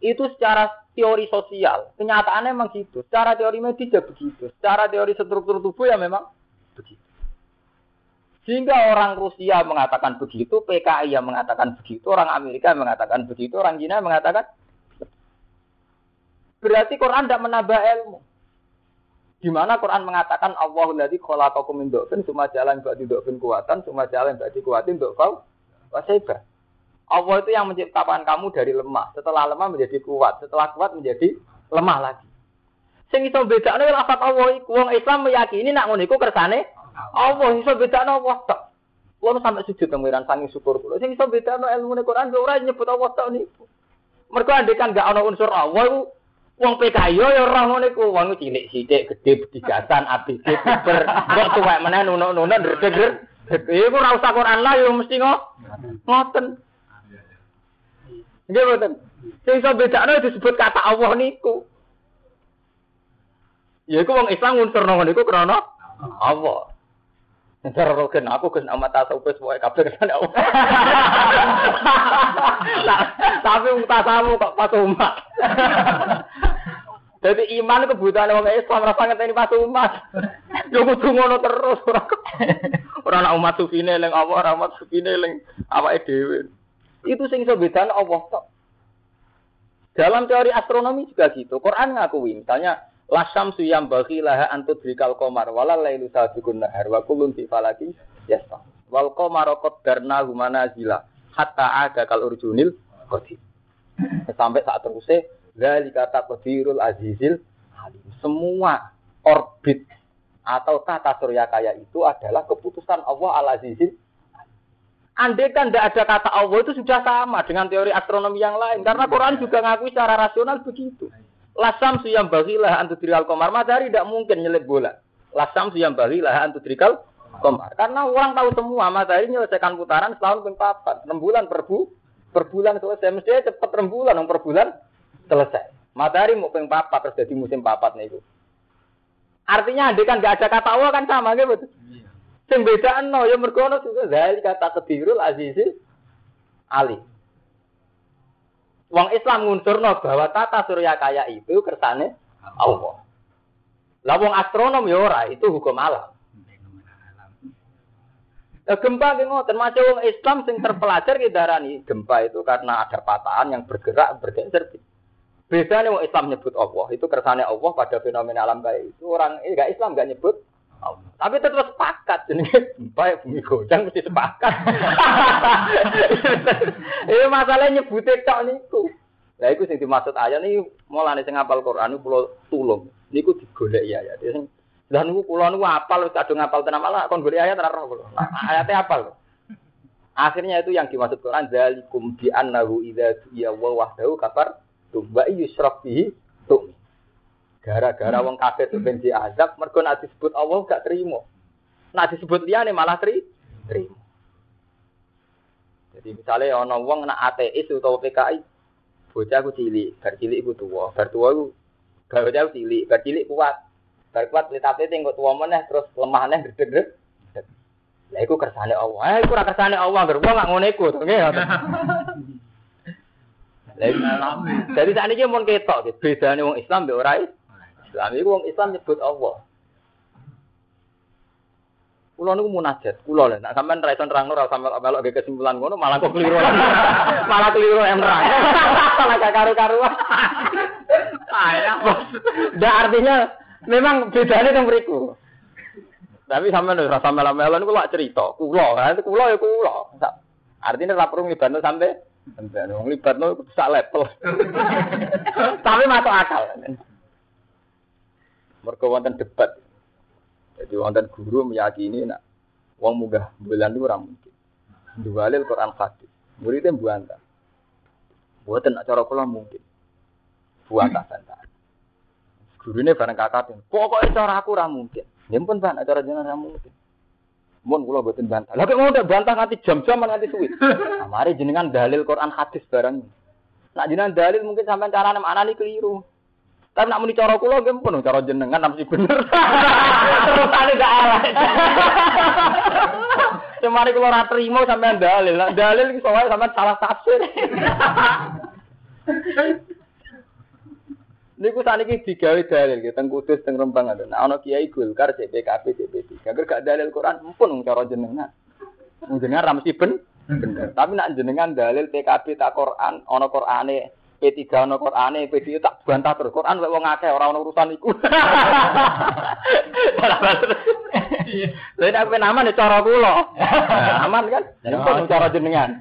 Itu secara teori sosial, kenyataannya memang gitu. Secara teori medis ya begitu. Secara teori struktur tubuh ya memang begitu. Sehingga orang Rusia mengatakan begitu, PKI yang mengatakan begitu, orang Amerika mengatakan begitu, orang Cina mengatakan berarti Quran tidak menambah ilmu. Di mana Quran mengatakan Allah ladzi khalaqakum min cuma jalan ba'di dhafin kuatan, cuma jalan ba'di kuatin dhafau wasaiba. Allah itu yang menciptakan kamu dari lemah, setelah lemah menjadi kuat, setelah kuat menjadi lemah lagi. Sing iso bedakno lafaz Allah iku wong Islam meyakini nak ngono iku kersane Allah iso bedakno Allah tok. Kulo sampai sujud pengiran sangi syukur kulo. Sing iso bedakno ilmu Quran ora nyebut Allah tok niku. Mergo andekan gak ana unsur Allah iku Wong PKI ya ora ngono iku, wong cilik sithik, gedhe digatan, abis ber, kok tuwek meneh nuno-nuno ndredeg. Iku ora usah Quran lah yo mesti ngoten. Nggih mboten. Sing iso bedakno disebut kata Allah niku. Ya iku wong Islam ngunsurno ngono iku krana Allah. Ntar roken aku kes nama tasawuf semuanya kabeh kesana Allah. <laughs> Tapi tasamu kok pas umat. <laughs> Jadi iman kebutuhan orang Islam rasa ini pas umat. Yo kudu ngono terus ora. Ora nak umat sufine eling apa ora umat sufine eling awake dhewe. Itu sing iso bedane Allah tok. Dalam teori astronomi juga gitu. Quran ngakui misalnya Lasam suyam bagi laha antut bikal komar wala lailu sabiqun nahar wa kullun fi falaki yasta. Wal komar darna humana zila hatta ada kal urjunil qadim. Sampai saat terusnya zalika taqdirul azizil alim. Semua orbit atau tata surya kaya itu adalah keputusan Allah al azizil Andai kan tidak ada kata Allah itu sudah sama dengan teori astronomi yang lain. Karena Quran juga ngakui secara rasional begitu. Lasam suyam bagilah antudrikal komar. Matahari tidak mungkin nyelip bola. Lasam suyam bagilah antudrikal komar. Karena orang tahu semua matahari menyelesaikan putaran setahun papat. Enam bulan per, bu, per bulan selesai. Mestinya cepat enam bulan, per bulan selesai. Matahari mau peng papat terus jadi musim papat nih itu. Artinya andai kan nggak ada kata Allah kan sama gitu. Sing beda no ya mergono juga dari kata kedirul azizil ali. Wong Islam ngunsurno bahwa tata surya kaya itu kersane Allah. Lah wong astronom ya ora, itu hukum alam. Nah, gempa ki ngoten, macam wong Islam sing terpelajar ki darani gempa itu karena ada patahan yang bergerak bergeser. Nih wong Islam nyebut Allah, itu kersane Allah pada fenomena alam kayak itu. Orang enggak Islam enggak nyebut. Tapi tetap sepakat jenenge baik bumi goncang mesti sepakat. <laughs> Ini masalahnya nyebute tok niku. Lah iku sing dimaksud ayat ini mulane sing ngapal Quran iku kula tulung. Niku digolek ya ya. Sing lah niku kula niku apal wis kadung ngapal tenan malah kon golek ayat ora roh kula. Ayate apal. Akhirnya itu yang dimaksud Quran zalikum bi annahu idza ya wa wahdahu kafar tumba yusraf bihi. Gara-gara wong kafir itu ben diazab, mergo nek disebut Allah gak terima. Nek disebut liyane malah tri terima. Jadi misalnya ana wong nak ateis utawa PKI, bocah aku cilik, bar cilik iku tuwa, bar tuwa iku bocah cilik, bar cilik kuat. Bar kuat litate tinggal tuwa meneh terus lemah meneh Lah iku kersane Allah. Eh iku ora kersane Allah, ger wong gak ngono iku, nggih. <laughs> Jadi saat ini mau ketok, bedanya wong Islam be ora Islam itu wong Islam nyebut Allah. Kulo niku munajat, kulo lho. Nek sampean ra iso nerangno ra sampe melok ge kesimpulan ngono malah kok keliru. <laughs> malah keliru nerang. <laughs> Malah gak karu-karuan. Ayah. Dah artinya memang bedanya yang beriku. Tapi sampean ora sampe melo niku lak cerita. Kulo, kan kulo ya kulo. Artinya ra perlu nglibatno sampe sampe wong nglibatno sak level. <laughs> Tapi masuk akal. Mereka wonten debat. Jadi wonten guru meyakini nak wong munggah bulan itu orang mungkin. Diwalil Quran hadis. Muridnya buanta. Buatan acara kula mungkin. Buanta bantah. Guru ini bareng kakak Pokoknya cara aku ora mungkin. Ya pun ban acara jenengan ora mungkin. Mun kula mboten bantah. Lah kok mau ndak bantah nganti jam-jam nganti suwi. Nah, <laughs> mari jenengan dalil Quran hadis barang. Nak jenengan dalil mungkin sampean cara anane keliru. Tapi nak muni cara kula nggih pun cara jenengan mesti bener. <laughs> Terusane gak arah. <laughs> Cuma kula ora trimo sampean dalil. Dalil iki soalnya sampean salah tafsir. <laughs> Niku saniki digawe dalil teng Kudus teng Rembang ada. Nah ana Kiai Golkar CPKB CP3. Agar gak dalil Quran pun cara jenengan. Jenengan ra mesti ben bener. Tapi nak jenengan dalil PKB tak Quran, ana Qurane P3 ana Qurane, P2 tak bantah terus. Quran wong akeh ora ono urusan iku. <laughs> Lain aku aman ya cara kula. Aman kan? Pun cara jenengan.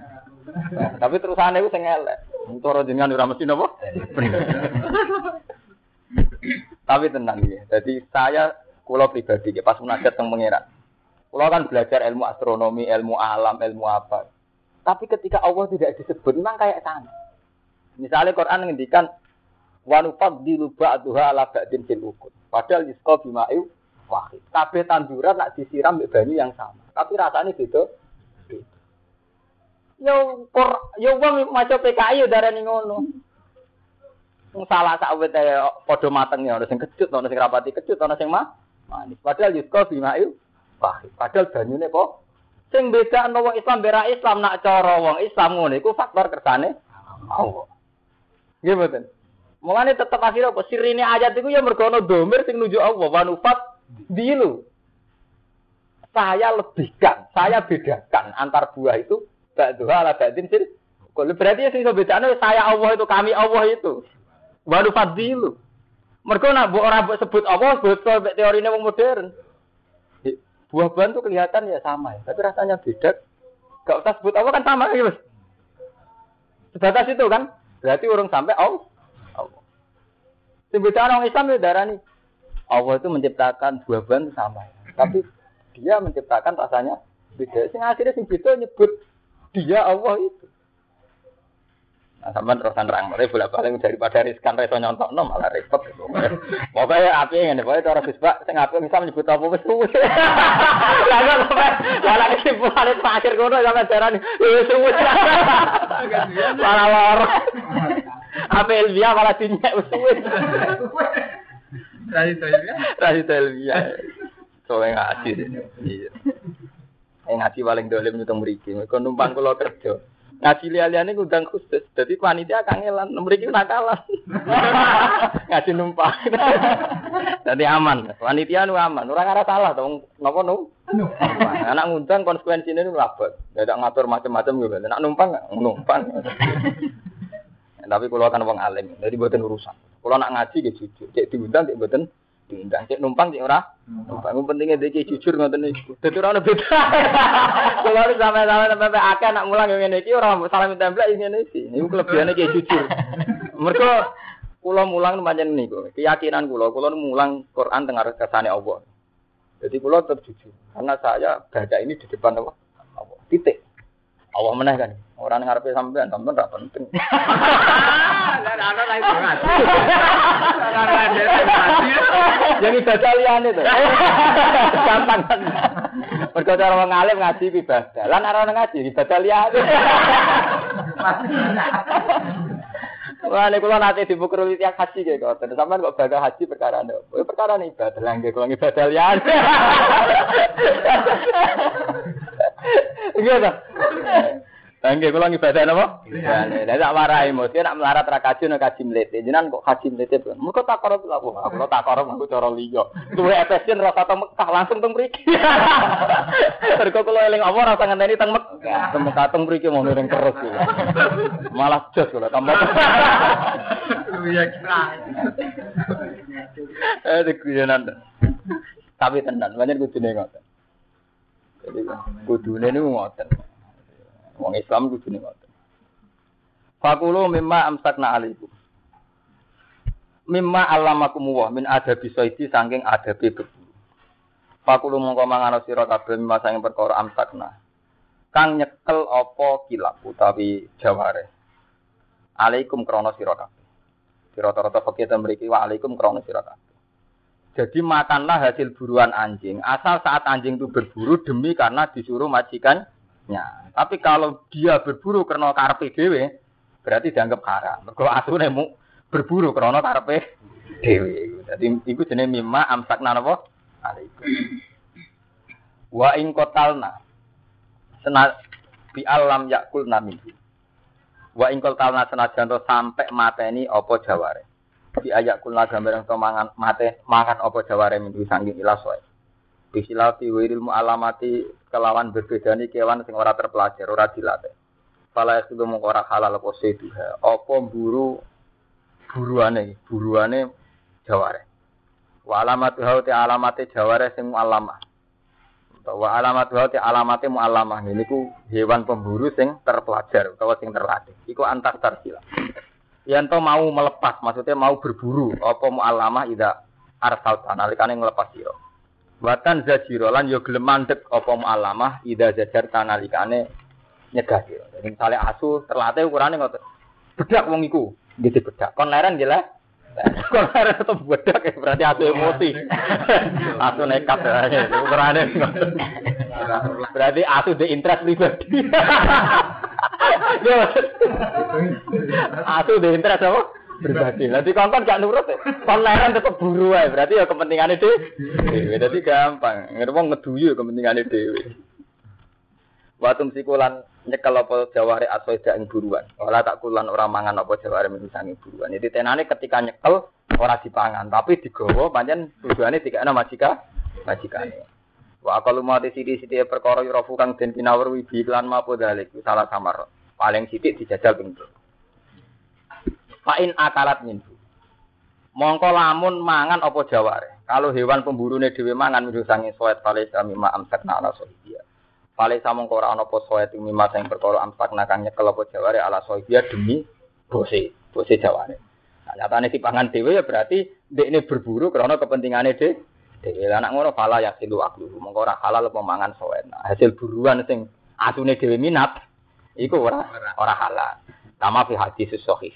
Tapi terusane iku sing elek. Cara jenengan ora mesti napa? Tapi tenang ya. Jadi saya kulo pribadi pas munajat teng pangeran. Kulo kan belajar ilmu astronomi, ilmu alam, ilmu apa. Tapi ketika Allah tidak disebut memang kayak sana. Misalnya Quran ngendikan wa nufaddilu ba'daha ala ba'din fil ukut. Padahal yusqa bima'u wahid. Kabeh tanduran nak disiram mbek banyu yang sama. Tapi rasanya beda. Yo kor yo wong maca PKI yo darani ngono. Wong salah sak wit padha mateng ya, ana sing kecut, ana sing rapati kecut, ana sing mah manis. Padahal yusko bima'il pahit. Padahal banyune kok sing beda ana wong Islam bera Islam nak cara wong Islam ngono iku faktor kersane Allah. Nggih mboten. Mulane tetep akhirnya apa sirine ayat iku ya mergo ana domir sing nuju Allah wa nufat dilu. Saya lebihkan, saya bedakan antar buah itu ba'duha ala ba'din fil kalau berarti ya sing iso bedane saya Allah itu kami Allah itu. Waduh fadilu. Mereka nak bu orang sebut Allah, betul teori ini modern. Buah-buahan tuh kelihatan ya sama ya, tapi rasanya beda. Gak usah sebut Allah kan sama ya mas. Sebatas itu kan, berarti orang sampai Allah. Allah. Sebetulnya orang Islam itu ya darah nih. Allah itu menciptakan buah-buahan sama ya. Tapi dia menciptakan rasanya beda. Sing akhirnya sing beda nyebut dia Allah itu. Nah, sama terusan terang, tapi bolak balik daripada riskan reso nyontok no malah repot. Pokoknya api ini, pokoknya cara bisbak, saya ngapain bisa menyebut apa wes suwe. <laughs> Lalu sampai <laughs> malah kesimpulan itu akhir kono sampai darah nih, wes suwe. Malah lor. Apa Elvia malah dinyek wes suwe. Rasi Elvia. Rasi Elvia. Soalnya ngaji. Iya. Ngaji paling dolim itu mriki. Mereka numpang kulo kerja. Ngaji liya-liyane ngundang khusus. Jadi panitia kangelan, mriki nakalan. <laughs> Ngaji numpang. <laughs> Jadi aman. Panitia nu aman. Ora ngara salah to. Napa nu? Anak ngundang konsekuensine nu labet. Dadak ngatur macam-macam gitu. Nak numpang numpang. <laughs> Tapi kalau kan wong alim, jadi buatin urusan. Kalau nak ngaji gitu jujur, cek diundang, cek buatin diundang, cek numpang, cek ora. Numpang, pentingnya dia jujur ngoten niku. Dadi ora ono beda. Kalau lu sampai-sampai sampai akeh anak mulang ngene iki ora salam template ngene iki. Niku kelebihane ki jujur. Mergo kula mulang pancen niku. Keyakinan kula, kula mulang Quran tengah kersane Allah. Jadi kula tetap jujur. Karena saya baca ini di depan. Allah. Titik. Allah meneh kan. Orang ngarepe sampean, sampean <laughs> <laughs> ora penting. Yang ibadah liyane to. <laughs> Gampang. Mergo cara wong alim ngaji ibadah. Lan ora ngaji ibadah liyane. Wah, ini kalau nanti dibukur tiap haji kayak kau, terus sampean kok baga haji perkara nih, oh, perkara nih ibadah lah, kalau ibadah lian. Gitu. Bangke kula ngibadah napa? Ya, tak marahi mesti nak melarat ra kaji nek kaji mlete. Jenengan kok kaji mlete. Muga tak korup lha aku. Aku tak korup aku cara liya. Duwe efesien rasa teng Mekah langsung teng mriki. <laughs> Mergo kula eling apa rasa ngenteni teng Mekah. Teng Mekah teng mriki mau ning terus. Malah jos kula tambah. <laughs> Iya kira. Eh dikuyenan. Tapi tenan, banyak kudune ngoten. Jadi kudune niku ngoten. Wong Islam kudu ning ngoten. Fakulu mimma amsakna alaikum. Mimma alamakum wa min adabi saidi saking adabi berburu. Fakulu mongko mangan sira kabeh mimma saking perkara amsakna. Kang nyekel apa kilap utawi jaware. Alaikum krana sira kabeh. Sira rata fakih ta mriki wa alaikum krana sira kabeh. Jadi makanlah hasil buruan anjing. Asal saat anjing itu berburu demi karena disuruh majikannya. Tapi kalau dia berburu karena karpe dewe, berarti dianggap haram. Mergo asune mu berburu karena karpe dewe. Jadi itu jenis mimma napa? Alaikum. Wa ing kotalna. Sena bi alam yakul namin. Wa ing kotalna senajan sampai mateni apa jaware. Bi ayak kulna gambar yang mangan mate makan apa jaware minggu sangking ilas wae. Bisilafi wiril alamati kelawan berbedani kewan sing ora terpelajar, ora dilatih. Fala itu mung halal apa seduha. Apa buru buruane, buruane jaware. Wa alamatu hau te alamate jaware sing alamah. Wa alamatu hau te alamate. Ini ku hewan pemburu sing terpelajar utawa sing terlatih. Iku antar tarsila. Yanto mau melepas, maksudnya mau berburu. Apa mu'alamah ida arsal nalikane ngelepas sira. Watan zajiro lan yo gelem mandek apa mu'alamah ida zajar tanalikane nyegah sira. Jadi misalnya asu terlatih ukurane ngoten. Bedak wong iku, gitu bedak. Kon leren jelas. <laughs> Kon leren tetep bedak ya berarti asu emosi. <laughs> asu nekat ya. Ukurane ngoten. <laughs> Berarti asu de interest pribadi. Asu de interest apa? Pribadi. Nanti kon gak nurut ya. Kon leren tetep buru ae. Berarti ya kepentingane dhewe. Dadi gampang. Ngerti ngeduyu kepentingane dhewe. Watum sikulan nyekel apa jaware asoida ing buruan. Ora tak kulan ora mangan apa jaware misangi buruan. Jadi tenane ketika nyekel ora dipangan, tapi digawa pancen tujuane dikene majika majikane. Wa akalu mati sidi-sidi perkara yurafu kang den pinawruhi bi lan mapo dalik salah samar. Paling sithik dijajal ping Fa in akalat minhu. Mongko lamun mangan apa jaware. Kalau hewan pemburune dhewe mangan minhu sange soet pale sami ma amsakna ala sohibia. Pale samong ora ana apa soet mimma sing perkara amsakna kang nyekel apa jaware ala sohibia demi bose, bose jaware. Nah, nyatane dipangan dhewe ya berarti ndekne berburu karena kepentingane dhewe. Dhewe anak ngono fala ya silu aklu. Mongko halal apa mangan soet. Nah, hasil buruan sing asune dhewe minat iku ora ora halal. Kama fi hadis sahih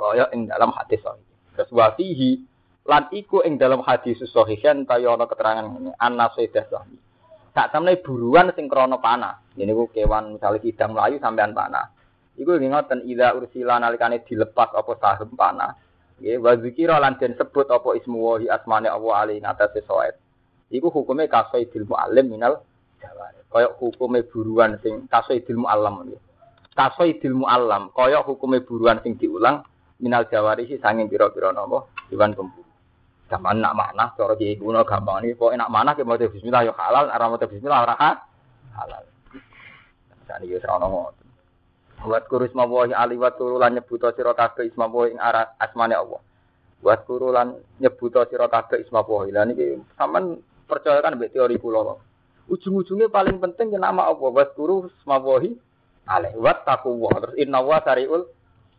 kaya ing dalam hadis sahih. Terus lan iku ing dalam hadis sahih kaya ana keterangan ngene anna sayyidah sahmi. Tak temne buruan sing krana panah. Ini ku kewan misalnya kidang melayu sampean panah. Iku ngoten ida ursila nalikane dilepas apa saham panah. Nggih wa zikira lan den sebut apa ismu wahi asmane Allah ali ngatasé soet. Iku hukume kasaidil muallim minal. Kaya hukume buruan sing kasaidil muallam nggih. Kasaidil muallam kaya hukume buruan sing diulang minal jawari sih sanging pira-pira napa hewan pemburu. Zaman nak mana cara kiai kuno gampang ini kok enak mana ke mau bismillah yo halal, ora mau bismillah ora halal. Sani yo ora ono Buat kurus mawahi aliwat turu lan nyebuto sira kabeh isma ing arah asmane Allah. Buat kuru lan nyebuto sira kabeh isma wahi. Lah niki sampean percaya kan mbek teori kula. Ujung-ujungnya paling penting nama Allah. Buat kuru isma wahi alaih. Wat taqwa. Terus inna wa sariul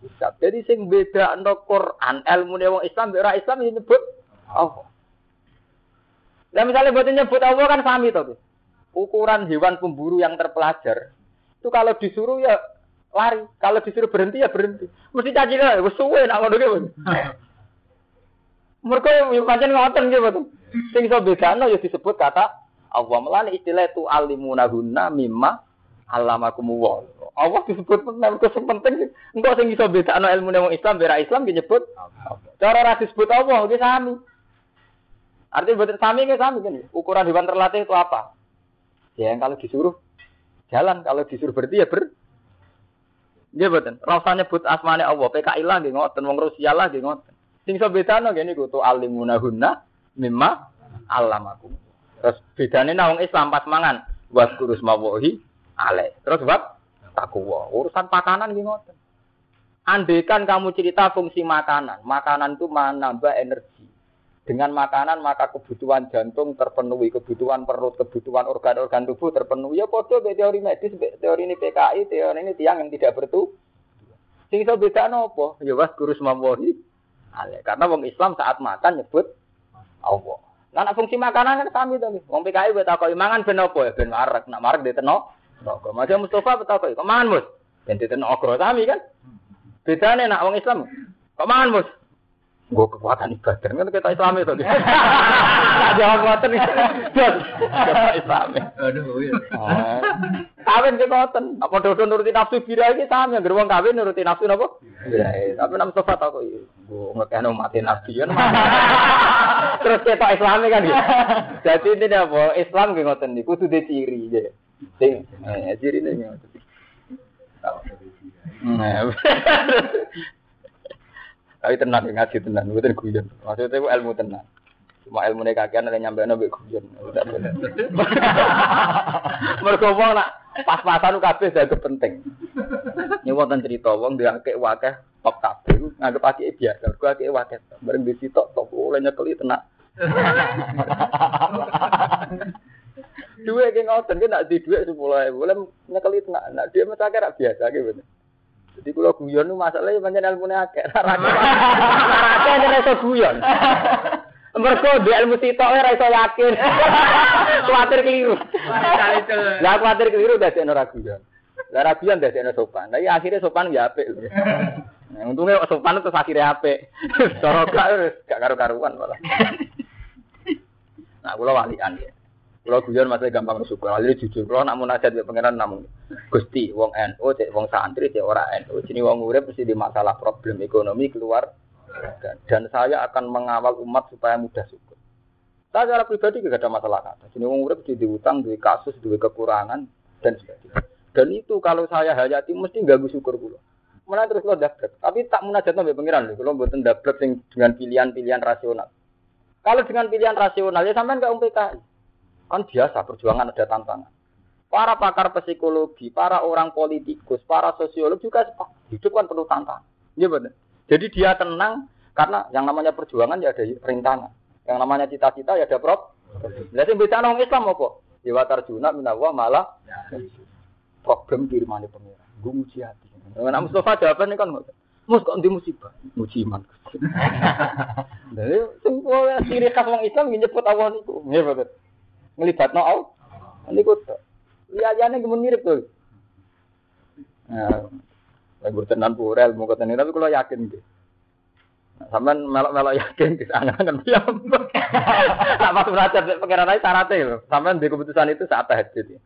hisab. Jadi sing beda no Quran, ilmu wong Islam, ora Islam yang nyebut Allah. Nah misalnya buat nyebut Allah kan sami tuh. Ukuran hewan pemburu yang terpelajar itu kalau disuruh ya lari, kalau disuruh berhenti ya berhenti. Mesti caci lah, wes suwe nak ngono gitu. Mereka yang pancen ngoten gitu. Sing iso bedano ya disebut kata Allah melani istilah itu alimunahunna mimma alamakumullah. Allah disebut penting, itu penting. Engkau sing iso bedakno ilmu Islam, bera Islam disebut. Cara ora disebut Allah, iki sami. Artinya betul sami ke sami kan. Ukuran hewan terlatih itu apa? Ya yang kalau disuruh jalan, kalau disuruh berhenti ya ber. Nggih betul. Rasa nyebut asmane Allah, PKI lah nggih ngoten, wong Rusia lah nggih ngoten. Sing iso bedano ngene iku tu alimunahunna mimma alamakum. Terus bedane nang wong Islam pas mangan waskurus mawahi ale. Terus bab takwa. Urusan makanan iki ngoten. Andaikan kamu cerita fungsi makanan, makanan itu menambah energi. Dengan makanan maka kebutuhan jantung terpenuhi, kebutuhan perut, kebutuhan organ-organ tubuh terpenuhi. Ya podo be teori medis, be teori ini PKI, teori ini tiang yang tidak bertu. Sing iso beda nopo? Ya was guru semawahi. Ale, karena wong Islam saat makan nyebut Allah. Nah, fungsi makanan kan sami to. Wong PKI wis takoki mangan ben apa ya ben marek, nak marek diteno Rokok. Masih Mustafa betul kok. Mangan mus? Dan tidak ogro sami kan? Bedanya nak wong Islam. Kok mangan mus? Gue kekuatan ibadah kan kita Islam itu. Jawab ngoten iki. Islam. Aduh, iya. Kawin ke ngoten. Apa dodo nuruti nafsu bira iki sami anggere wong kawin nuruti nafsu napa? Birahe. Tapi nam sofa tak kok gue ngekeno mati nabi kan. <laughs> Terus kita Islam kan. Jadi ini apa? Islam ngoten niku kudu ciri ya. Sing eh cirine ngoten. Nah, <laughs> Tapi tenang ngaji tenang, bukan guyon. Maksudnya itu ilmu tenang. Cuma ilmu ini kakian ada nyampe nabi guyon. Bener. <laughs> Mereka wong pas-pasan kabeh jaga penting. Ini wonten cerita wong dia akeh wakeh top kabeh nganggep akeh biasa. Mergo akeh wakeh. Bareng di situ top oleh nyekeli tenang. <laughs> Duwe ki ngoten ki nak di dhuwit 10.000, boleh nyekeli tenang. Nak dia mesake rak biasa bener. Jadi kalau guyon itu masalahnya banyak ilmu akeh. <laughs> Akeh nek iso guyon. Mergo di ilmu sitok ora iso yakin. <laughs> Kuatir keliru. Lah kuatir keliru dadi ora guyon. Lah ra guyon dadi sopan. Lah akhirnya sopan ya apik. <laughs> Nah, untungnya sopan itu akhirnya apik. Gak gak karu-karuan malah. Nah, kula walian ya. Kalau guyon masih gampang bersyukur. Lalu jujur, kalau nak munajat di pangeran namun gusti, wong NU, cek wong santri, cek ora NU. Jadi wong urip mesti di masalah problem ekonomi keluar. Dan saya akan mengawal umat supaya mudah syukur. Saya secara pribadi tidak ada masalah kata. Jadi wong urip mesti diutang, di kasus, di kekurangan dan sebagainya. Dan itu kalau saya hayati mesti ganggu syukur kula. Mulai terus lo dablek. Tapi tak munajat nabi pangeran lho. Kalau buatan dablek dengan pilihan-pilihan rasional. Kalau dengan pilihan rasional ya sampean gak PKI. Kan biasa perjuangan ada tantangan. Para pakar psikologi, para orang politikus, para sosiolog juga hidup kan perlu tantangan. Iya benar. Jadi dia tenang karena yang namanya perjuangan ya ada rintangan. Yang namanya cita-cita ya ada prop. Jadi bisa orang Islam apa? Ya watar juna minawa malah problem kirimane pengira. Gue muji hati. Nah, Mustafa jawabannya kan Mus kok di musibah? Muji iman. <laughs> Semua ciri khas orang Islam nyebut awal itu. Iya betul ngelibat no Allah. Ini kok liyane kemun mirip tuh. Nah, lagi bertenan purel mau ketemu tapi kalau yakin gitu. Sampean melok-melok yakin di sana kan piyam. Tak <laughs> pas munajat pengiran aja syaratnya lho. Sampean di keputusan itu saat tahajud ya.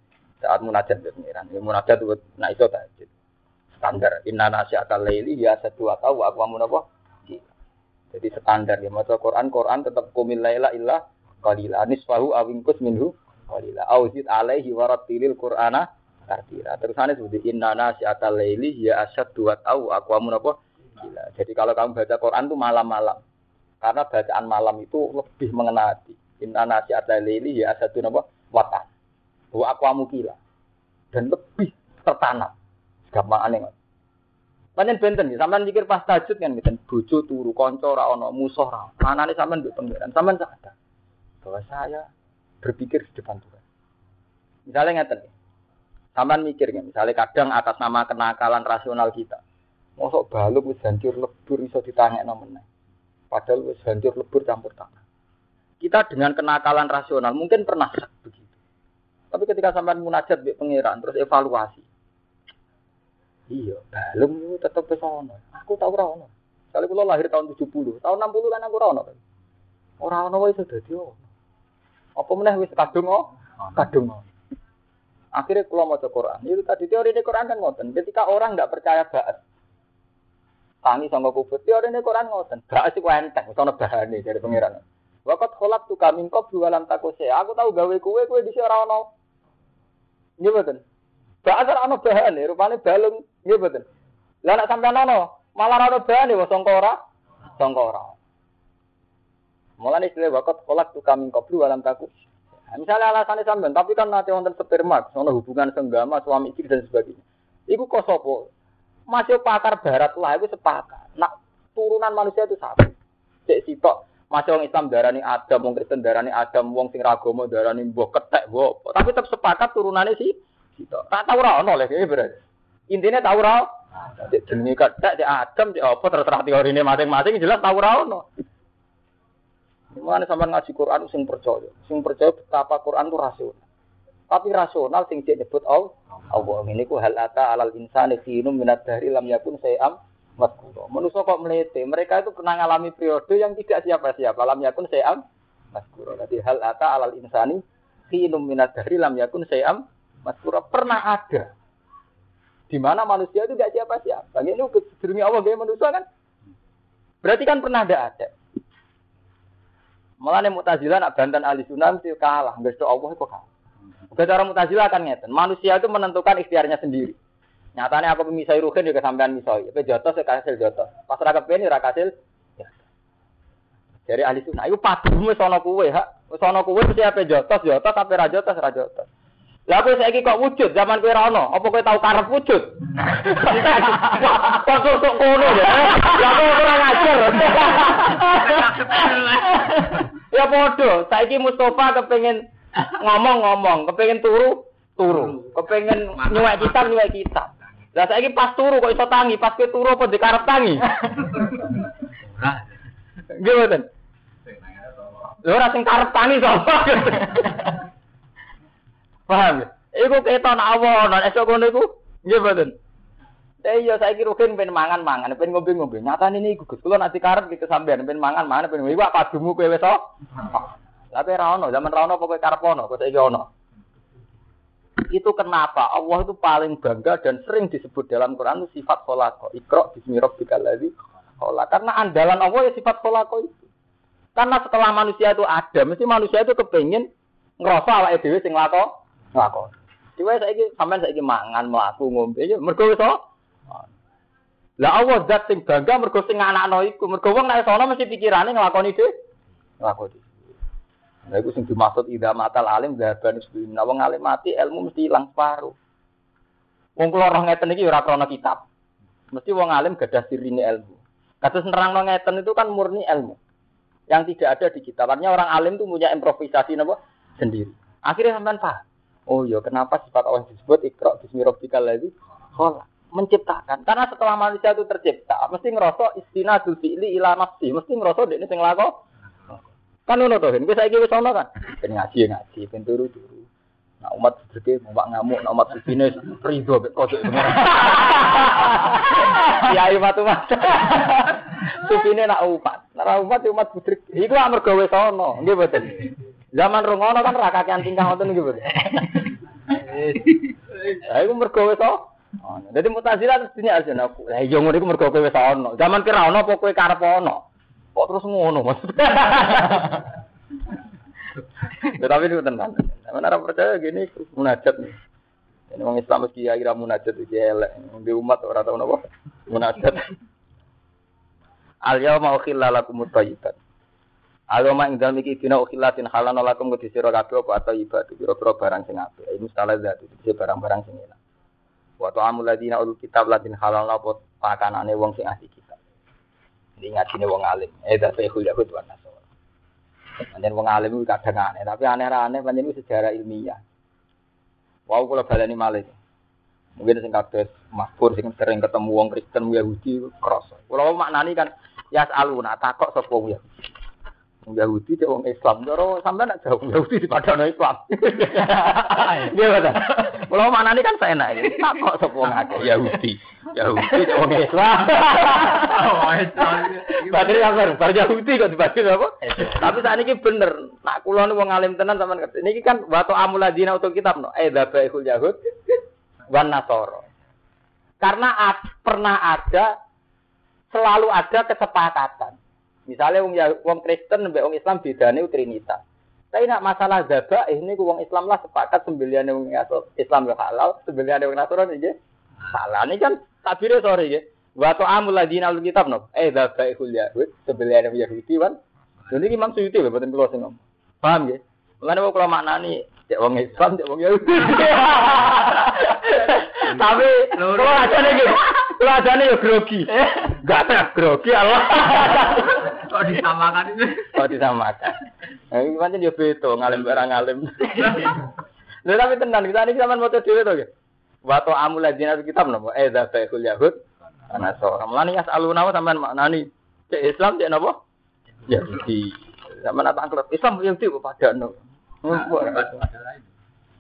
Saat munajat di pengiran. Ya munajat itu nah itu tahajud. Standar inna akal laili ya satu atau aku amun apa? Jadi standar ya maca Quran Quran tetap kumil laila illah qalila. Nisfahu awingkus minhu qalila. Auzid alaihi warattilil qur'ana tartila terusane seperti inna nasyatal laili ya asyad dua tahu aku amun apa? Gila. Jadi kalau kamu baca Quran tuh malam-malam. Karena bacaan malam itu lebih mengena hati. Inna nasyatal laili ya asyad apa? Watan wa aku amu gila. Dan lebih tertanam. Gampang aneh Panjen benten ya, sampean mikir pas tajud kan gitu, bojo turu, kanca ora ana, musuh ora. Manane sampean mbek pangeran, sampean sadar bahwa saya berpikir di depan Tuhan. Misalnya ngeten, sampean mikir ya, misalnya kadang atas nama kenakalan rasional kita, mosok baluk wis hancur lebur iso ditangekno meneh. Padahal wis hancur lebur campur tanah. Kita dengan kenakalan rasional mungkin pernah begitu. Tapi ketika sampean munajat mbek pangeran terus evaluasi. Iya, balung itu tetap pesono. Aku tahu ora ono. Lahir tahun 70, tahun 60 kan aku ora ono. Ora ono wae sudah ono. Apa meneh wis kadung oh? Kadung. Akhirnya kalau mau Quran, itu tadi teori di Quran kan ngoten. Ketika orang nggak percaya baat, tangi sama kubur, teori di Quran ngoten. Baat sih enteng, sono bahane dari pangeran. Wakat kolak tuh kami kau jualan takose. Aku tahu gawe kue kue di sana ono. Iya betul. Baat ora ono bahane, rupane balung. Iya betul. Lah nak sampean ono, malah ono bahane wong sangka Sangka Mulane istilah wakot kolak tuh kami koplu alam takut. Nah, misalnya alasannya sampean, tapi kan nanti wonten sperma, sono hubungan senggama, suami istri dan sebagainya. Iku kok sopo? Masih pakar barat lah, itu sepakat. Nak turunan manusia itu satu. Cek sitok, masih orang Islam darani Adam, wong Kristen darani Adam, wong sing ragomo darani mbok ketek, mbok. Tapi tetap sepakat turunannya sih. Sitok. Tak tahu ra ono lho berarti. Intinya tahu ra. Jenenge ketek, Adam, apa terserah teori ini masing-masing jelas tahu ra ono. Mulane sampean ngaji Quran sing percaya, sing percaya betapa Quran itu rasional. Tapi rasional sing disebut Allah. Allah ini ku hal ata alal insani khinum minat dari lam yakun sayam maskura. Manusia kok melete. Mereka itu pernah mengalami periode yang tidak siapa-siapa. Lam yakun sayam maskura. Jadi hal ata alal insani khinum minat dari lam yakun sayam maskura. Pernah ada. Di mana manusia itu tidak siapa-siapa. Ini kedurungi Allah gaya manusia kan. Berarti kan pernah ada ada. Malah nih mutazilah nak bantan ahli sunnah mesti kalah. Nggak Allah itu kalah. Bukan cara mutazilah kan ngeten. Manusia itu menentukan ikhtiarnya sendiri. Nyatanya aku memisai ruhin juga sampean misoi. Tapi jotos saya kasil jotos. Pas raka peni raka kasil. Ya. Dari ahli sunnah. Itu padumu sono kue ha. Sono kue mesti apa jotos jotos rajotos. Lah kowe saiki kok wujud zaman kowe ra ono, apa kowe tau karep wujud? <laughs> Kok kok ngono ya? <laughs> Ya kok ora ngajar. ya padha, saiki Mustafa kepengin ngomong-ngomong, kepengin turu, turu. Kepengin nyuwek kitab, nyuwek kitab. Lah saiki pas turu kok iso tangi, pas kowe turu apa dikarep tangi? <laughs> Nggih mboten. Lha ora sing karep tangi sapa? Paham ya? Iku keton Allah ana esuk ngono iku nggih mboten. Eh iya saiki rugen ben mangan-mangan, ben ngombe-ngombe. Nyatane niku Gus, kula nanti karep iki sampean ben mangan-mangan ben iku padumu kowe wis Tapi ra ono, zaman ra ono pokoke karep ono, kok saiki ono. Itu kenapa Allah itu paling bangga dan sering disebut dalam Quran itu sifat kholako. Ikro bismi rabbikal ladzi Karena andalan Allah ya sifat kholako itu. Karena setelah manusia itu ada, mesti manusia itu kepengen ngerasa awake dhewe sing lako nglakon. Dewe saiki sampean saiki mangan, mlaku, ngombe ya mergo wis Lah Allah zat sing bangga mergo sing anakno iku, mergo wong nek sono mesti pikirane nglakoni dhewe. Nglakoni. Nah iku sing dimaksud ida matal alim dhaban sebelum nah, wong alim mati ilmu mesti ilang separuh. Wong kula roh ngeten iki ora krana kitab. Mesti wong alim gadah sirine ilmu. Kados nerangno ngeten itu kan murni ilmu. Yang tidak ada di kitab. Artinya orang alim itu punya improvisasi napa sendiri. Akhirnya sampean paham. Oh iya, kenapa sifat Allah disebut ikra bismi rabbikal ladzi khalaq? Menciptakan. Karena setelah manusia itu tercipta, mesti ngerasa istinadul fi'li ila nafsi, mesti ngerasa dekne sing lako. Kan ngono to, wis saiki wis ono kan. Ben ngaji ngaji, ben turu-turu. Nah umat sedeke mau ngamuk, nah umat supine rido mek kodok. Ayo matu mas. Supine nak umat, nak umat umat budrik. Iku amarga wis ono, nggih mboten. Zaman rungono kan ra kakean tingkah ngoten iki, Bro. Lah iku mergo wis ono. Dadi mutazilah terus aku. Lah iya ngono. Zaman kira ono apa kowe karep ono? Terus ngono maksudnya. Tetapi itu tenan. Mana ora percaya gini munajat nih. Ini orang Islam meski kira munajat itu elek. Di umat orang tahu napa munajat. Al yauma ukhilla lakum thayyibat. Agama ing dalem iki dina ukhilatin halana lakum kudu sira kabeh apa atau ibadah pira-pira barang sing apik. Ini salah zat itu barang-barang sing enak. Wa ta'amul ladina ul kitab ladin halana apa pakanane wong sing ahli kitab. Ini ngajine wong alim. Eh dadi Yahud wa Nasara. Pancen wong alim itu kadang aneh, tapi aneh ra aneh pancen sejarah ilmiah. Wau kula baleni malih. Mungkin sing kados makfur sing sering ketemu wong Kristen Yahudi krasa. Kula maknani kan ya aluna takok sapa wong Yahudi. Yahudi cek wong Islam. Jaro sampean nak jauh Yahudi di padang Islam. <laughs> Iya betul. Kalau mana ini kan saya naik. Tak kok sepuluh ngake Yahudi. Yahudi cek wong Islam. <laughs> Oh Islam. Berarti yang baru Yahudi kok dibagi apa? Tapi saat ini bener. Nak kulon wong alim tenan sampean ngerti. Ini kan waktu amuladina untuk kitab no. Eh dabaihul Yahud wan Nasoro. Karena pernah ada selalu ada kesepakatan Misalnya wong ya wong Kristen mbek wong Islam bedane trinitas. Tapi nak masalah zabah ini wong Islam lah sepakat sembilan wong Islam ya halal, sembilan wong Nasrani nggih. Halal ini kan tabire sore nggih. Wa ta'amul ladina al kitab no. Eh zabaihul yahud, sembilan wong Yahudi kan. Jadi Imam Suyuti lho boten kula sing. Paham nggih? Mulane kok kula maknani cek wong Islam, cek wong Yahudi. <laughs> Tapi kula ajane nggih. Kula ajane yo grogi. <laughs> Enggak tak grogi Allah. <laughs> Kok disamakan itu? Kok disamakan. Nah, ini pancen yo beda ngalim barang ngalim. <laughs> Lha tapi tenan kita ini sampean moto dhewe to nggih. Wa ta amul ladina kitab napa? Eh da baikul yahud. Ana so. Mulane yas aluna sampean maknani. Cek Islam cek napa? Ya di zaman apa angkut Islam yang itu pada no.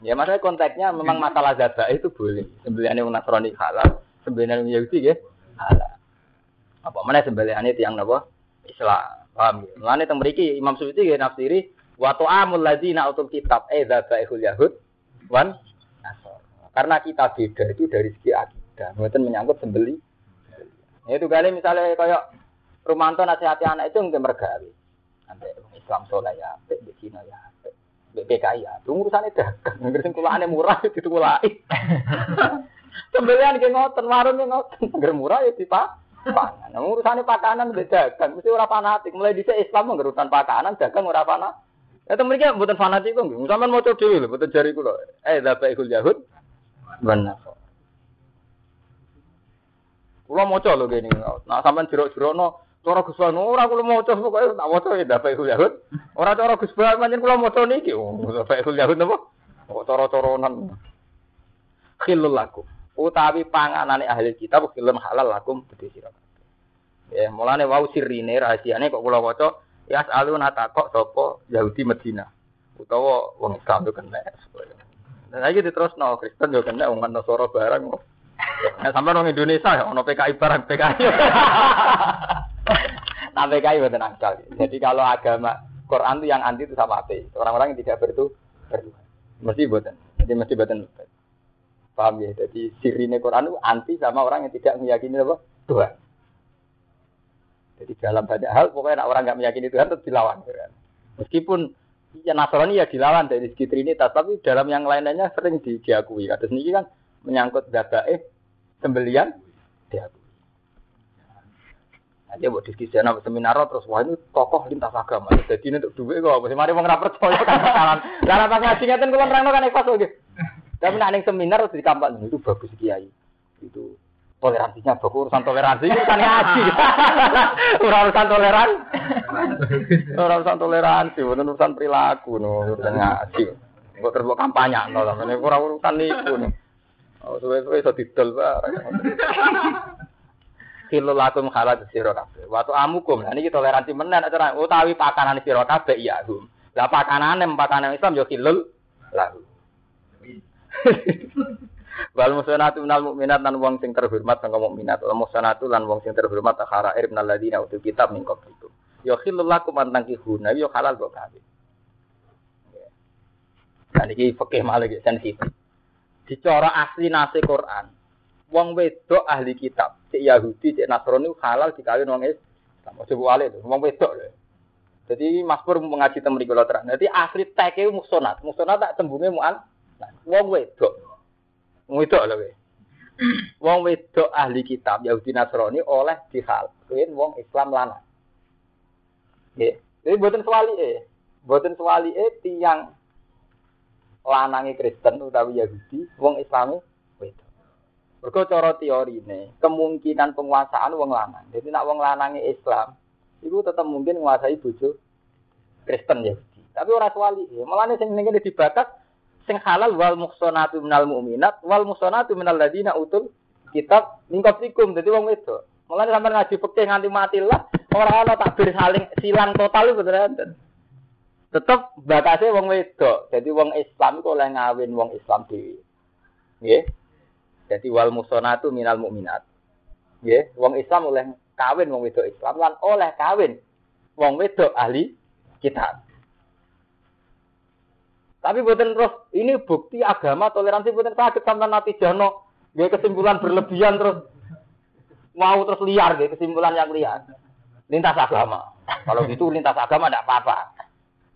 Ya maksudnya konteksnya memang masalah zada itu boleh. Yang Nasrani halal, sebenarnya yang Yahudi ya halal. Apa mana sembelihane tiang napa? Islam. Paham ya? Mulane teng mriki Imam Suyuti nggih nafsiri wa ta'amul ladzina utul kitab edza ba'ihul yahud wan nasor. Karena kita beda itu dari segi akidah. Mboten menyangkut sembeli. Ya, Itu kali misalnya kayak Rumanto nasihati anak itu nggak mergawe. Nanti Islam soleh ya, apik, di Cina ya, apik, di PKI ya. Itu urusannya dagang. Ngerti kulane murah itu kulai. <laughs> Sembelian ke ngoten, warung ke ngoten. Murah ya dipak. Pangan. Nah, urusannya pakanan beda dagang. Mesti ora fanatik. Mulai di Islam ngerutan pakanan, dagang ora fanatik. Ya temen iki fanatik kok nggih. Sampeyan maca dhewe lho, jari kula. Eh, dapa ikul yahud. Benar. Kula maca lho kene. Nah, sampeyan jerok-jerokno cara Gus Ban ora kula maca pokoke tak maca ya dapa ikul yahud. Ora cara Gus Ban pancen kula maca niki. Oh, dapa ikul yahud napa? Kok cara-caranan. Khilul lakum. Utawi panganane ahli kitab khilun halal lakum gede sira. Ya, mulane wau sirine rahasiane kok kula waca ya aluna takok sapa Yahudi Medina utawa wong Islam yo kena. Dan lagi diterusno Kristen yo kena wong Nasara barang. Nah, sampai orang Indonesia ya, ono PKI barang PKI. <laughs> nah PKI betul akal. Jadi kalau agama Quran itu yang anti itu sama ateis. Orang-orang yang tidak bertu bertuhan. Mesti buatan. Jadi mesti buatan. Paham ya? Jadi sirine Quran itu anti sama orang yang tidak meyakini apa? Tuhan. Jadi dalam banyak hal pokoknya orang nggak meyakini Tuhan tetap dilawan. Kan? Meskipun ya Nasrani ya dilawan dari segi Trinitas, tapi dalam yang lain-lainnya sering di, diakui. Kata sendiri kan menyangkut dabaeh sembelian diakui. Nanti buat diskusi anak seminar terus wah ini tokoh lintas agama. Jadi ini untuk duit kok. Masih mari mau ngerapat percaya kan bakalan. Karena pas ngaji ngeten kulon terang kan ikhlas oke. Tapi nak ning seminar di kampak itu bagus kiai. Itu toleransinya bagus urusan toleransi itu kan ngaji. <laughs> Urusan toleran. Urusan toleransi, bukan urusan perilaku no, urusan ngaji. Terus buat kampanye no, ini ora urusan niku no. Oh, suwe-suwe iso didol bareng. <laughs> Kilo lakum halat sira kabeh. Waktu amukum, nah niki toleransi menen cara utawi pakanan sira kabeh ya hum. Lah pakanane pakanan Islam yo kilul lahu. Wal musanatu minal mukminat lan wong sing terhormat sangka mukminat. Wal musanatu lan wong sing terhormat akharair minal ladina utul kitab min qablikum. Yo khilul lakum an tankihuna yo halal kok kabeh. Nah iki fikih malah sensitif. Dicara asli nase Quran. Wong wedok ahli kitab, cek Yahudi, cek Nasrani halal dikawin wong Islam. Ojo lho, wong wedok lho. Jadi Mas Pur mengaji teng mriku terang. Jadi asli teke musonat. Musonat tak tembunge mu'an. Wong wedok. Wong wedok lho kowe. <clears throat> Wong wedok ahli kitab Yahudi Nasrani oleh dihal. Kuwi wong Islam lanang. Nggih. Jadi mboten swalike. Mboten swalike tiyang lanange Kristen utawi Yahudi, wong Islami wedok. Mergo cara teorine, kemungkinan penguasaan wong lanang. Jadi nak wong lanange Islam, iku tetap mungkin menguasai bojo Kristen Yahudi. Tapi ora swalike. Mulane sing ngene dibatas sing halal wal muhsanatu minal mu'minat wal muhsanatu minal ladina utul kitab min qablikum dadi wong wedok. Mulane sampean ngaji fikih nganti mati lah ora ana takbir saling silang total itu beneran. Tetep batasnya wong wedok. Jadi wong Islam itu oleh ngawin wong Islam dhewe. Nggih. Jadi wal muhsanatu minal mu'minat. Nggih, wong Islam oleh kawin wong wedok Islam lan oleh kawin wong wedok ahli kitab. Tapi buatan terus ini bukti agama toleransi buatan sakit sampai nanti jano dia kesimpulan berlebihan terus mau terus liar dia kesimpulan yang liar lintas agama. Kalau gitu lintas agama tidak apa-apa.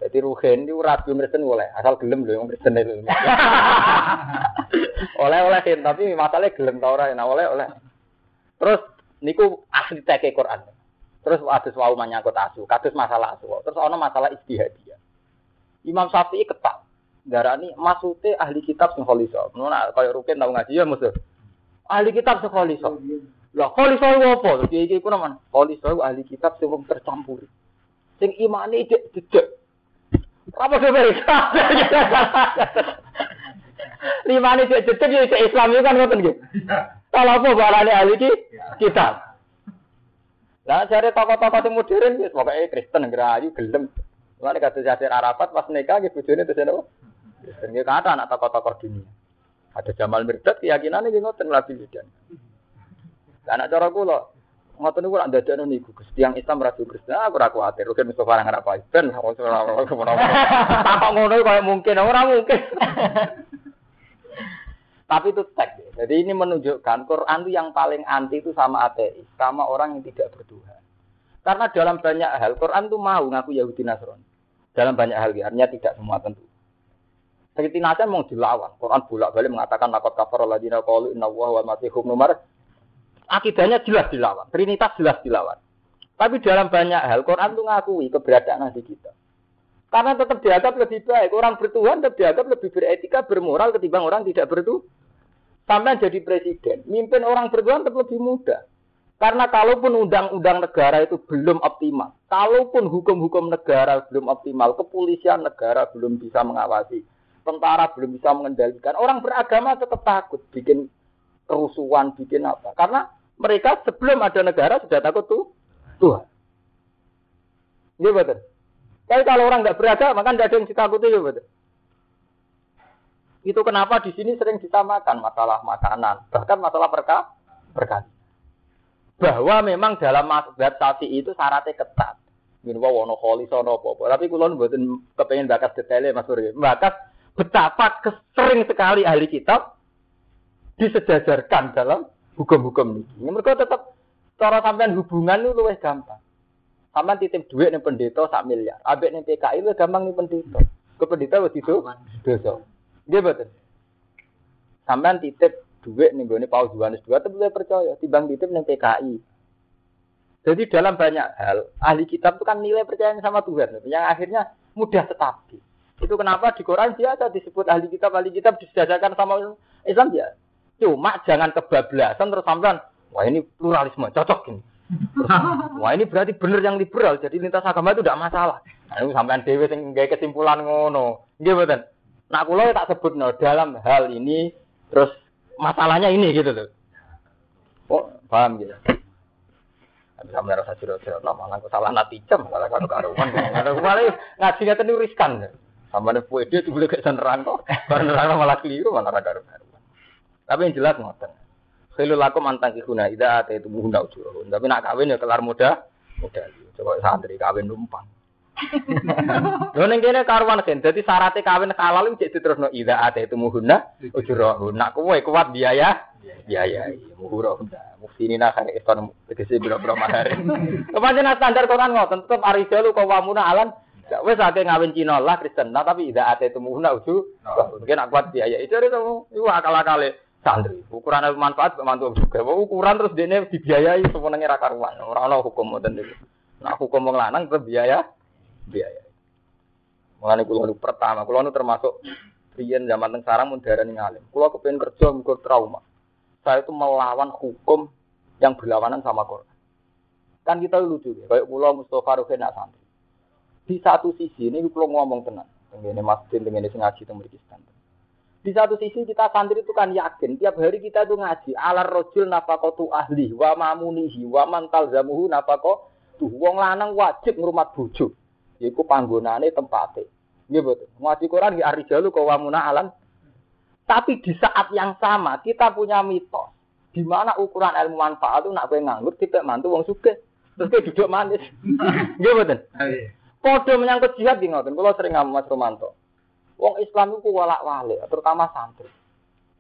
Jadi rugen itu rabi Kristen boleh asal gelem loh yang Kristen itu. <laughs> oleh oleh tapi masalahnya gelem tau orang nah oleh oleh. Terus niku asli teke Quran. Terus ada wau menyangkut asu, kados masalah asu. Terus ono masalah istihadiyah. Imam Syafi'i ketak darani maksude ahli kitab sing kholiso. Ngono kaya rukin tau ngaji ya musuh. Ahli kitab sing kholiso. Lah kholiso iku apa? Iki iki ku naman. Kholiso iku ahli kitab sing wong tercampur. Sing imane dik dedek. Apa sebenarnya? <laughs> Limane dik dedek ya Islam itu kan ngoten nggih. Kalau apa barane ahli kitab. Lah cari tokoh-tokoh sing modern wis pokoke Kristen ngerayu gelem. Mulane kata Yasir Arafat pas nikah nggih bojone terus napa? Dan dia kata anak tokoh-tokoh dunia. Ada Jamal Mirdad keyakinannya dia ngoten ngelabil dan. Anak cara kula ngoten niku ora ndadekno niku Gus. Tiang Islam ra Kristen. Aku ora kuwatir. Rugen Mustofa nang apa ben ora Tak ngono kaya mungkin ora mungkin. Tapi itu teks. Jadi ini menunjukkan Quran itu yang paling anti itu sama ateis, sama orang yang tidak bertuhan. Karena dalam banyak hal Quran itu mau ngaku Yahudi Nasrani. Dalam banyak hal, artinya tidak semua tentu. Seperti nasa mau dilawan. Quran bolak-balik mengatakan lakot kafar ladina qalu inna wa masihum nomor. Akidahnya jelas dilawan. Trinitas jelas dilawan. Tapi dalam banyak hal Quran itu ngakui keberadaan Nabi kita. Karena tetap dianggap lebih baik. Orang bertuhan tetap dianggap lebih beretika, bermoral ketimbang orang tidak bertuhan. Sampai jadi presiden. Mimpin orang bertuhan tetap lebih mudah. Karena kalaupun undang-undang negara itu belum optimal, kalaupun hukum-hukum negara belum optimal, kepolisian negara belum bisa mengawasi, tentara belum bisa mengendalikan. Orang beragama tetap takut bikin kerusuhan, bikin apa. Karena mereka sebelum ada negara sudah takut tuh Tuhan. Iya betul. Tapi kalau orang nggak beragama kan tidak ada yang ditakuti ya betul. Itu kenapa di sini sering disamakan masalah makanan, bahkan masalah perka perkara. Bahwa memang dalam mazhab sapi itu syaratnya ketat. Min wono kholi sono apa Tapi kulon mboten kepengen bakas detailnya Mas Surya. Bakas betapa sering sekali ahli kitab disejajarkan dalam hukum-hukum ini. Mereka tetap cara sampean hubungan itu lebih gampang. Sampean titip duit nih pendeta sak miliar. Abek nih PKI itu gampang nih pendeta. Ke pendeta wis itu dosa. Dia betul. Sampean titip duit nih gue Paus Yohanes dua tapi percaya. Tibang titip nih PKI. Jadi dalam banyak hal ahli kitab itu kan nilai percaya sama Tuhan yang akhirnya mudah stabil. Itu kenapa di Quran biasa disebut ahli kitab, ahli kitab disejajarkan sama Islam ya. Cuma jangan kebablasan terus sampean, wah ini pluralisme, cocok ini. Terus, <laughs> wah ini berarti benar yang liberal, jadi lintas agama itu tidak masalah. Nah, ini sampean dewe sing gawe kesimpulan ngono. Nggih mboten. Nah, kula tak sebut no, dalam hal ini terus masalahnya ini gitu loh. Oh, paham gitu. Tapi sampe rasa sira-sira malah salah natijam, malah karo karuan. <laughs> Kemarin ngaji ngaten riskan. Sama nih kue dia tuh boleh kayak nerang kok. Baru nerang malah keliru malah raga. Tapi yang jelas ngoten. Khilu lakum antang kihuna ida ate itu muhuna ujurun. Tapi nak kawin ya kelar muda, muda. Coba santri kawin numpang. <laughs> Lho ning kene karuan kan. Dadi syaratnya kawin halal iki diterusno ida ate itu muhuna ujurun. Nak kowe kuat biaya, biaya muhura hunda. Muftinina kare iston tegese biro-biro mahar. <laughs> Kepancen standar Quran ngoten tetep arijalu kawamuna alan wes akeh ngawin Cina lah Kristen, nah, tapi tidak ada itu muhuna uju. Mungkin aku kuat biaya itu itu itu akal akal santri. Ukuran manfaat mantu juga. Ukuran terus dia dibiayai semuanya raka ruan. Orang orang hukum modern itu. Nah hukum wong lanang biaya biaya. Mengenai kulo pertama, kulo nu termasuk riyen zaman teng sarang mun darani ngalim. Kulo kepengen kerja mengko trauma. Saya itu melawan hukum yang berlawanan sama Quran. Kan kita lucu ya, kayak kulo Mustafa Ruhin nak santri. Di satu sisi ini kalau ngomong tenang, ini masjid, ini ngaji, tentang Pakistan. Di satu sisi kita santri itu kan yakin tiap hari kita itu ngaji alar rojul nafakotu ahli wa mamunihi wa mantal zamuhu nafako tuh wong lanang wajib ngrumat bojo. Yaiku panggonane tempate nggih betul ngaji Quran nggih jalu kau wamuna alam tapi di saat yang sama kita punya mitos. Di mana ukuran ilmu manfaat itu nak kowe nganggur kita mantu wong sugih. Terus kowe duduk manis. <laughs> Nggih betul Kode menyangkut jihad di ngoten. Kalau sering ngomong Mas Romanto. Wong Islam itu walak-walik, terutama santri.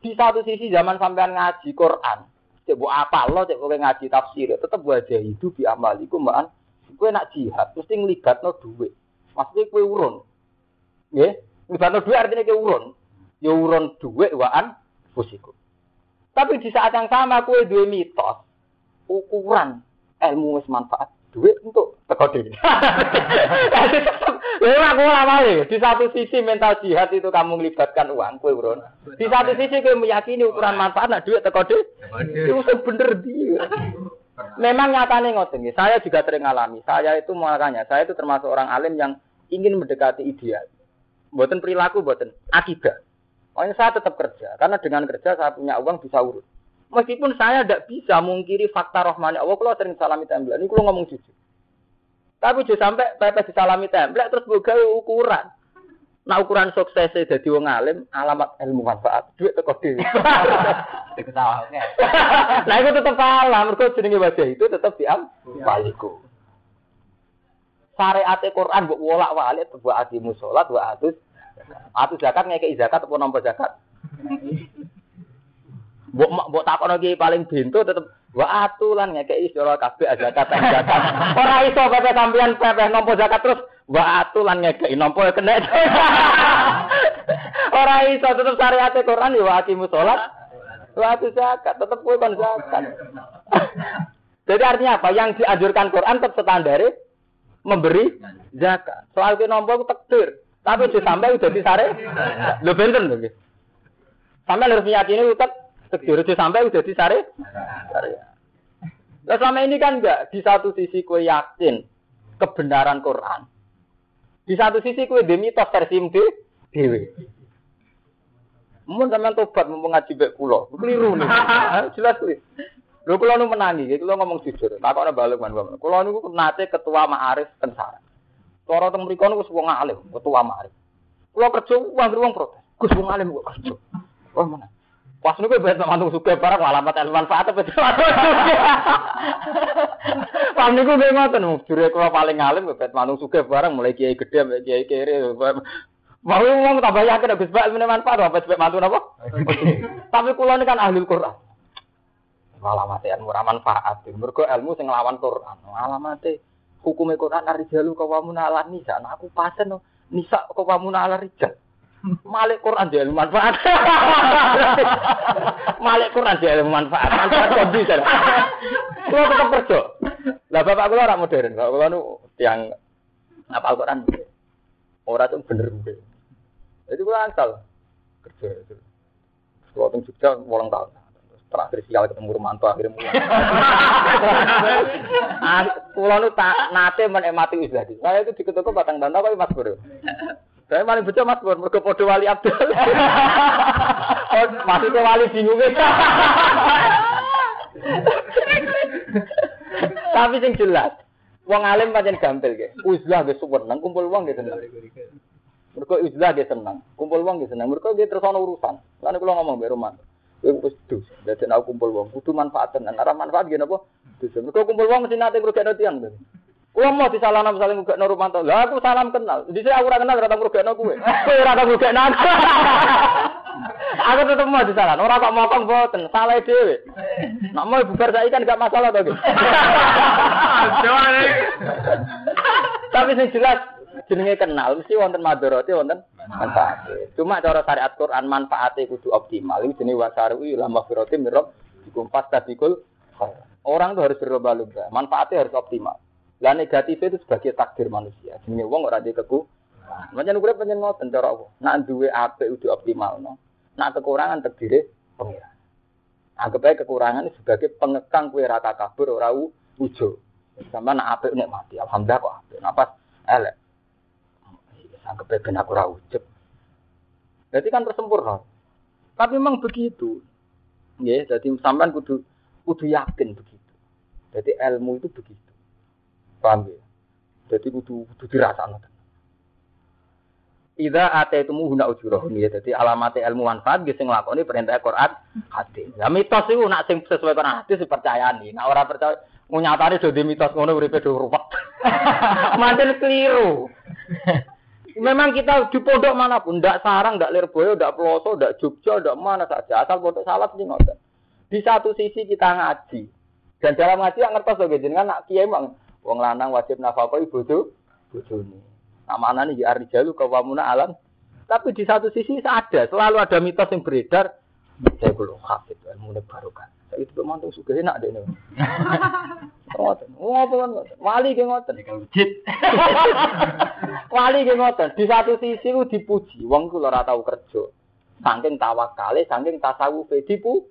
Di satu sisi zaman sampean ngaji Quran, cek bu apa lo cek boleh ngaji tafsir, tetap wajah hidup di amal iku mbak. Kue nak jihad, mesti ngelibat no duit. Maksudnya kue urun, ya? Ngelibat no duit artinya kue urun. Ya urun duit waan fusiku. Tapi di saat yang sama kue dua mitos, ukuran ilmu manfaat duit untuk teko dhewe. <laughs> Lha aku ora Di satu sisi mental jihad itu kamu melibatkan uang kue urun. Di satu sisi kowe meyakini ukuran manfaat nak duit teko dhewe. Itu bener dia. Memang nyatanya ngoten Saya juga sering alami. Saya itu makanya saya itu termasuk orang alim yang ingin mendekati ideal. Buatan perilaku, buatan akidah. Pokoknya saya tetap kerja karena dengan kerja saya punya uang bisa urus. Meskipun saya tidak bisa mungkiri fakta rohmani Allah, kalau sering salami template, ini kalau ngomong jujur. Tapi jujur sampai pepes disalami template terus buka ukuran. Nah ukuran sukses dadi wong alim alamat ilmu manfaat duit teko dhewe. <laughs> <laughs> Nah itu tetep kalah mergo jenenge wajah itu tetep diam waliku. Syariat Quran mbok wolak-walik buat adimu salat wa atus atus zakat ngekeki zakat apa nampa zakat. <laughs> Mbok mbok takono ki paling bento tetep wa atulan ngekeki sira kabeh zakat zakat. <laughs> Ora iso pepe sampean pepe nampa zakat terus wa atulan ngekeki nampa kena. <laughs> Ora iso tetep syariat Quran ya wa aqimu wa atus zakat tetep kowe kon zakat. <laughs> Jadi artinya apa? Yang dianjurkan Quran tetap standar memberi zakat. Soal ke nompo itu takdir. Tapi udah sampai udah disare. Lo benten lho. Sampai harus meyakini tetap Udah sampai udah disare. Sare. Nah selama ini kan enggak. Di satu sisi kue yakin kebenaran Quran. Di satu sisi kue demi mitos versi dewi. Mun sampean tobat mumpung ngaji bek kula. Keliru nih. <laughs> Ah, Jelas kuwi. Lho kula nu menangi, kula ngomong jujur. Takokne balik man Bapak. Kula niku nate ketua Ma'arif Tensara. Cara teng mriku niku wong alim, ketua Ma'arif. Kula kerja wong wong protes. Gus wong alim kok kerja. Oh mana? Pas niku bet mantung suka barang alamat ilmu manfaat apa Paham niku nggih ngoten, jure kula paling alim bet mantung suka barang mulai kiai gedhe sampai kiai kere. Mau ngomong tambah yakin Gus Bak ilmu manfaat apa sebab mantu napa? Tapi kula ini kan ahli Quran. Alamat ilmu ra manfaat. Mergo ilmu sing nglawan Quran. Alamate hukume Quran arijalu kawamuna ala nisa. Nah, aku pasen nisa kawamuna ala rijal. Malik Quran dia ilmu manfaat. <laughs> Malik Quran dia ilmu manfaat. Manfaat kok bisa. Kulo tetep kerja. Lah bapak kula ora modern. Bapak kula nu yang apal Quran. Ora tuh bener bener. Jadi kula asal kerja. Kulo teng Jogja 8 tahun terakhir sial ketemu Romanto akhirnya mulai. <laughs> Ah, Kulo nu tak nate menikmati uzlah. Saya itu diketuk batang bantah kok Mas Bro. Saya paling betul Mas Bro, mergo padha wali Abdul. <laughs> oh, masih ke wali bingung. Tapi sing jelas, wong alim pancen gampil ge. Uzlah ge seneng, kumpul wong ge seneng. Mergo uzlah ge seneng, kumpul wong ge seneng. Mergo ge terus ana urusan. Lan kula ngomong mbek Romanto. Kowe wis dus. Dadi aku kumpul wong kudu manfaat tenan. Ora manfaat ngene apa? Dus. Mergo kumpul wong mesti nate ngrugekno tiyang. Kulo mau disalahno misalnya ngrugekno Rumanto. Lah aku salam kenal. Dhisik aku ora kenal ora tau ngrugekno kowe. Kowe <laughs> ora tau ngrugekno aku. Aku tetep mau disalahno. Ora kok mokong boten, salah dhewe. Nek mau bubar saiki kan gak masalah to, Tapi sing jelas jenenge kenal mesti wonten madharate wonten manfaat. Cuma cara syariat Quran manfaatnya kudu optimal. Ini jenis wasaru ila maghfirati mirab dikumpas tabikul. Orang tuh harus berlomba-lomba. Manfaatnya harus optimal. Lah negatifnya itu sebagai takdir manusia. Jenenge wong ora di keku. Macam nukur pengen ngoten cara apa? Nak duwe apik kudu optimal no. Nak kekurangan terdiri pengira. Anggap aja kekurangan sebagai pengekang kue rata kabur ora ujo. Sama nak apik nikmati. Alhamdulillah kok apik. Napas elek. Anggap aja ben aku ora ujub. Jadi kan tersempurna. Tapi memang begitu. Ya, jadi sampean kudu kudu yakin begitu. Jadi ilmu itu begitu. Paham ya? Jadi kudu kudu dirasakno. Ida ate itu muhuna ujurahum ya. Jadi alamat ilmu manfaat gitu ngelakoni perintah Quran hadis. Ya mitos itu nak sing sesuai Quran hadis dipercayani. Nah orang percaya nyatane do di mitos ngono uripe do ruwet. <laughs> Manten keliru. Memang kita di pondok mana pun, ndak sarang, ndak lirboyo, ndak peloso, ndak jogja, ndak mana saja. Asal pondok salat sih ngoten. Di satu sisi kita ngaji. Dan dalam ngaji yang ngertos lho jenengan nak kiai emang wong lanang wajib nafkah ibu tuh bojone. Nih ya arijalu kawamuna alam. Tapi di satu sisi ada, selalu ada mitos yang beredar. Saya belum hafid, ilmu barokah. Saya itu mantu suka enak deh nih. Ngoten. Kan ngoten. Wali ge ngoten. <laughs> Wali ge ngoten. Di satu sisi ku dipuji, wong ku ora tau kerja. Saking tawakale, saking tasawufe dipu.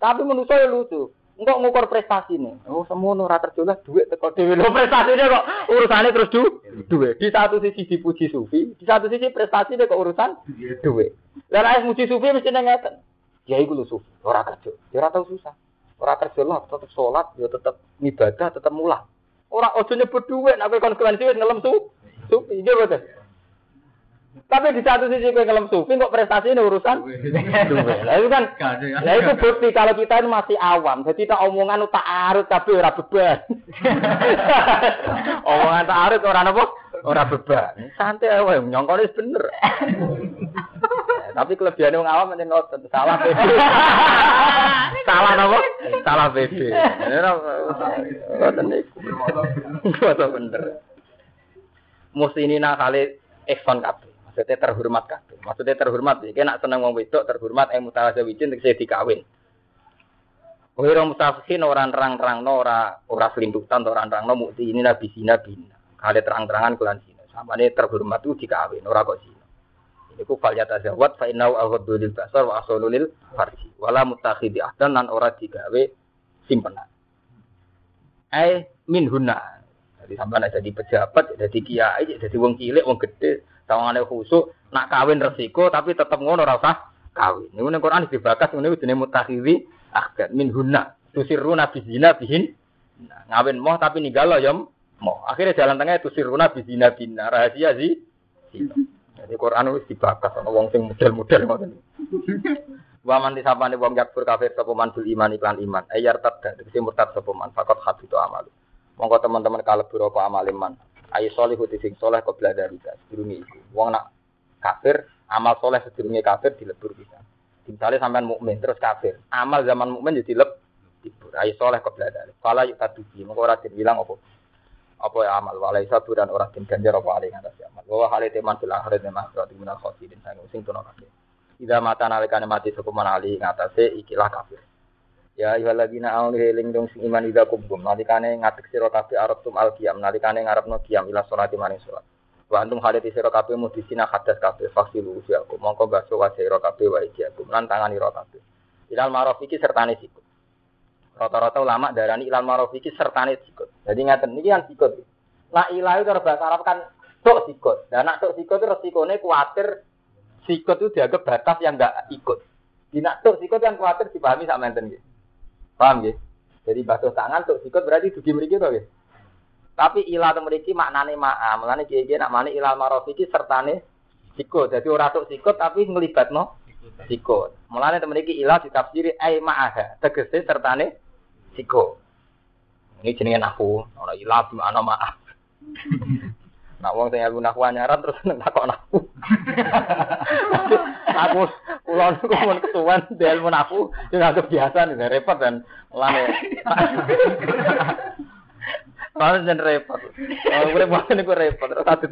Tapi menurut saya lucu. Enggak ngukur prestasi nih. Oh, semono ora kerja lah duit teko dhewe lho prestasinya kok urusane terus du duit. Di satu sisi dipuji sufi, di satu sisi prestasi kok urusan duit. Lah nek muji sufi mesti ngeten. Ya iku lho sufi, ora kerja. Ya ora tau susah. Ora kerja lah, tetep sholat, ya tetep ibadah, tetep mulah. Ora ojo nyebut duit, nek kon konsekuensi wis ngelem su. Sufi, iya betul. Tapi di satu sisi kowe ngelem sufi kok prestasi ini urusan. <laughs> Lah itu kan Nah itu bukti kalau kita ini masih awam. Jadi tak omongan tak arut tapi ora beban. <laughs> omongan tak arut ora apa? Ora beban. Santai wae nyongkone bener. <laughs> tapi kelebihannya wong awam menyen ngoten salah PD. salah apa? Salah. Ora ngoten niku. Ngoten bener. Ini nak kali Ekson kabeh. Maksudnya terhormat kabeh. Maksudnya terhormat iki nak seneng wong wedok terhormat eh mutazawwijin tegese dikawin. Kowe ora mutafikin ora nerang-nerangno ora ora selintutan ora nerangno mukti ini nabi sina bina. Kale terang-terangan kulan sina. Samane terhormat itu dikawin ora kok sina. Iku fal yatazawwat fa innahu aghaddu basar wa asulu lil farji. Wala mutakhidi ahdan lan ora digawe simpenan. Eh min hunna. Jadi sampean jadi pejabat, jadi kiai, jadi wong cilik, wong gede, sawangane khusuk, nak kawin resiko tapi tetep ngono ora usah kawin. Niku ning Quran dibakas ngene jenenge mutakhiri akad min hunna. Tusiruna bizina bihin. Nah, ngawin moh tapi ninggalo ya moh. Akhirnya jalan tengah tusiruna bizina bina. Rahasia sih. Jadi Quran wis dibakas ana wong sing model-model ngoten. Wa man disapane wong yakfur kafir sapa man bil iman iklan iman. Ayar tadda tegese murtad sapa man fakot habitu amal. Monggo teman-teman kalebu apa amal iman. Ayo solihu sing soleh kau belajar kita sedurunge iku. Wong nak kafir, amal soleh sedurunge kafir dilebur bisa. Misalnya sampean mukmin terus kafir, amal zaman mukmin jadi leb dibur. Ayo soleh kau belajar. Kalau yuk tujuh, monggo ora bilang apa? Apa ya amal walai satu dan orang tim ganjar apa alih atas amal. Bahwa hal itu teman bilang hal itu mas berarti guna khosidin sang sing tuno kafir. Ida mata nalikane mati sekuman alih ngatasé ikilah kafir. Ya ayyuhalladzina amanu heling dong sing iman ida kubum nalikane ngatek sira kabeh arep tum al qiyam nalikane ngarepno qiyam ila salati maring salat. Wa antum halit sira kabeh mudisina hadas kabeh fasilu usiaku mongko baso wa sira kabeh wa ijakum lan tangani ira kabeh. Ilal maraf iki sertane sikut. Rata-rata ulama darani ilal maraf iki sertane sikut. Jadi ngaten niki kan sikut. Nah ilah itu bahasa Arab kan tok sikut. Dan nak tok sikut resikone kuatir sikut itu dianggap batas yang enggak ikut. Di nak tok sikut yang kuatir dipahami sak menten gitu. Paham ya? Jadi batu tangan untuk sikut berarti dugi mriki to ya. Tapi ilah to mriki maknane ma'a. Mulane kiye-kiye nak mani ilah marofiki sertane sikut. Jadi ora tok sikut tapi nglibatno sikut. Mulane to mriki ilah ditafsiri ai ma'aha. Tegese sertane sikut. Ini jenenge nahu. Ora ilah di mana maaf. <laughs> Nak wong sing aku nahu anyaran terus <laughs> takok nahu. aku <laughs> kula niku mun ketuan del mun aku sing anggap biasa nih repot dan lane. Kalau jen repot. Kalau repot niku repot. Satu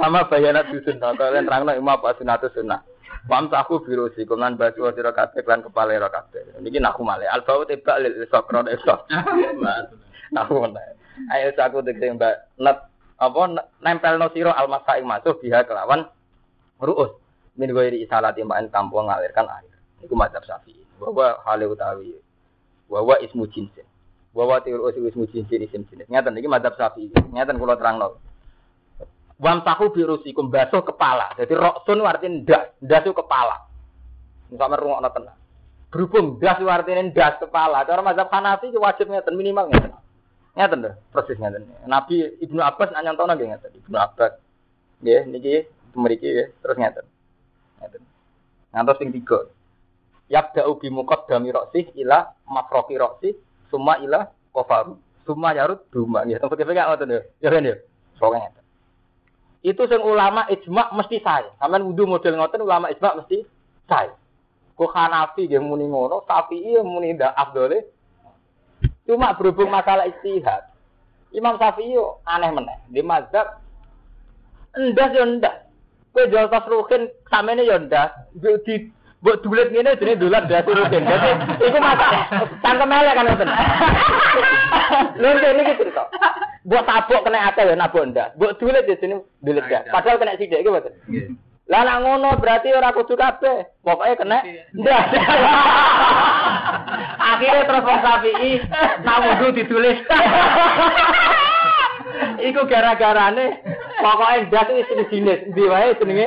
sama bayana dusun. Kalian terangno imam apa sunatu sunnah. Pam aku biru sih, kemudian baju sira kabeh lan kepala ira kabeh. Niki naku male. Albau tebak lil sokron esok. Naku male. Ayo aku tegese mbak net apa nempel no siro almasa ing masuk biha kelawan ruus min ghairi isalati ma'in tanpa ngalirkan air iku mazhab syafi'i bahwa hale utawi bahwa ismu jinsin bahwa tiurus ismu jinsin isim jenis ngeten iki mazhab syafi'i ngeten kula terangno Wamsahu birusikum basuh kepala. Jadi roksun artinya ndas itu kepala. Misalnya rungokno tenang. Berhubung ndas artinya ndas kepala. Cara mazhab Hanafi wajib ngeten minimal ngeten. Ngeten lho, persis. Nabi Ibnu Abbas nak nyontono nggih ngeten. Ibnu Abbas. Nggih, niki mriki nggih, terus ngeten. Ngantos sing tiga. Yabda'u bi muqaddami ra'si ila mafroqi ra'si summa ila qafaru. Summa yarud duma nggih. Tempat kene ngoten lho. Ya kan ya. Pokoke ngeten. Itu sing ulama ijma mesti sae. Sampeyan wudu model ngoten ulama ijma mesti sae. Kok Hanafi nggih muni ngono, Syafi'i muni ndak afdole Cuma berhubung masalah istihad. Imam Syafi'i aneh meneh. Di mazhab endas ya endas. Kowe jual tas ruhin samene ya endas. Di buat dulit ngene jenenge dolan das ruhin. Dadi iku masalah. Cangkem elek kan ngoten. Lha iki cerita. Buat tabuk kena ate ya nabuk endas. Buat dulit ya jenenge dulit gas. Padahal kena sithik iki mboten. Lah nak ngono berarti ora kudu kabeh. Pokoke kena ndas. Akhirnya terus wong Syafi'i nak wudu ditulis. Iku gara-garane pokoknya ndas itu jenis jenis ndi wae jenenge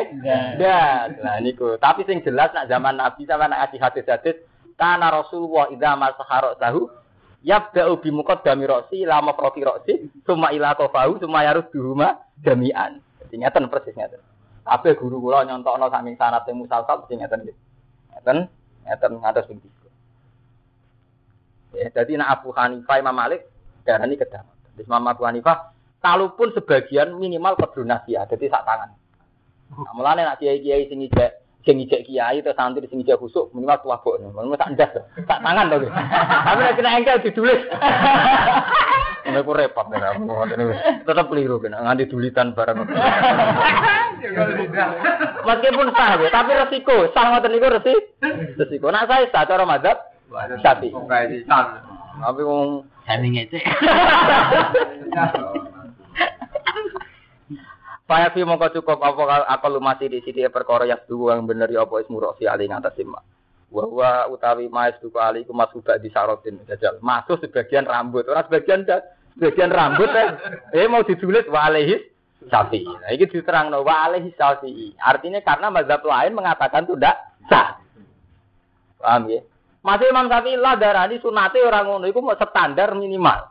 ndas. Nah niku, tapi sing jelas nak zaman Nabi sama nak ngaji hadis-hadis kana Rasulullah idza masahara tahu yabda'u bi muqaddami ra'si lama profi ra'si summa ila qafahu summa yarudduhuma jami'an. Jadi ngeten persis ngeten. Kabeh guru kula nyontokno saking sanate musalsal mesti ngeten nggih. Ngeten, ngeten ngantos ping 3. Ya, dadi nek Abu Hanifah Imam Malik darani kedamaian. Terus Imam Abu Hanifah, kalaupun sebagian minimal kudu nasihat, jadi sak tangan. Nah, mulane nak kiai-kiai sing ijek sing ijek kiai atau santri sing ijek khusuk minimal tuwa kok. Minimal tak ndas, tak tangan to. Tapi nek kena engkel ditulis. <laughs> Ini aku repot ya, tetap keliru kena nganti dulitan barang. <laughs> Meskipun sah ya, tapi resiko, sah ngoten niku resiko. Resiko. Nak saya sah cara madzhab. Tapi wong Saya ngecek. <laughs> Paya fi mongko cukup apa akal masih di sini perkara yang dua yang bener ya apa ismu roksi ali ngatas ima. Wa utawi mais duku ali ku masuk di sarotin jajal. Masuk sebagian rambut, orang sebagian sebagian rambut <laughs> eh. Mau ditulis wa alaihi sapi. Nah ini diterang wa alaihi sapi. Artinya karena mazhab lain mengatakan itu tidak sah. Paham ya? Masih Imam Syafi'i lah darani sunate orang ngono iku standar minimal.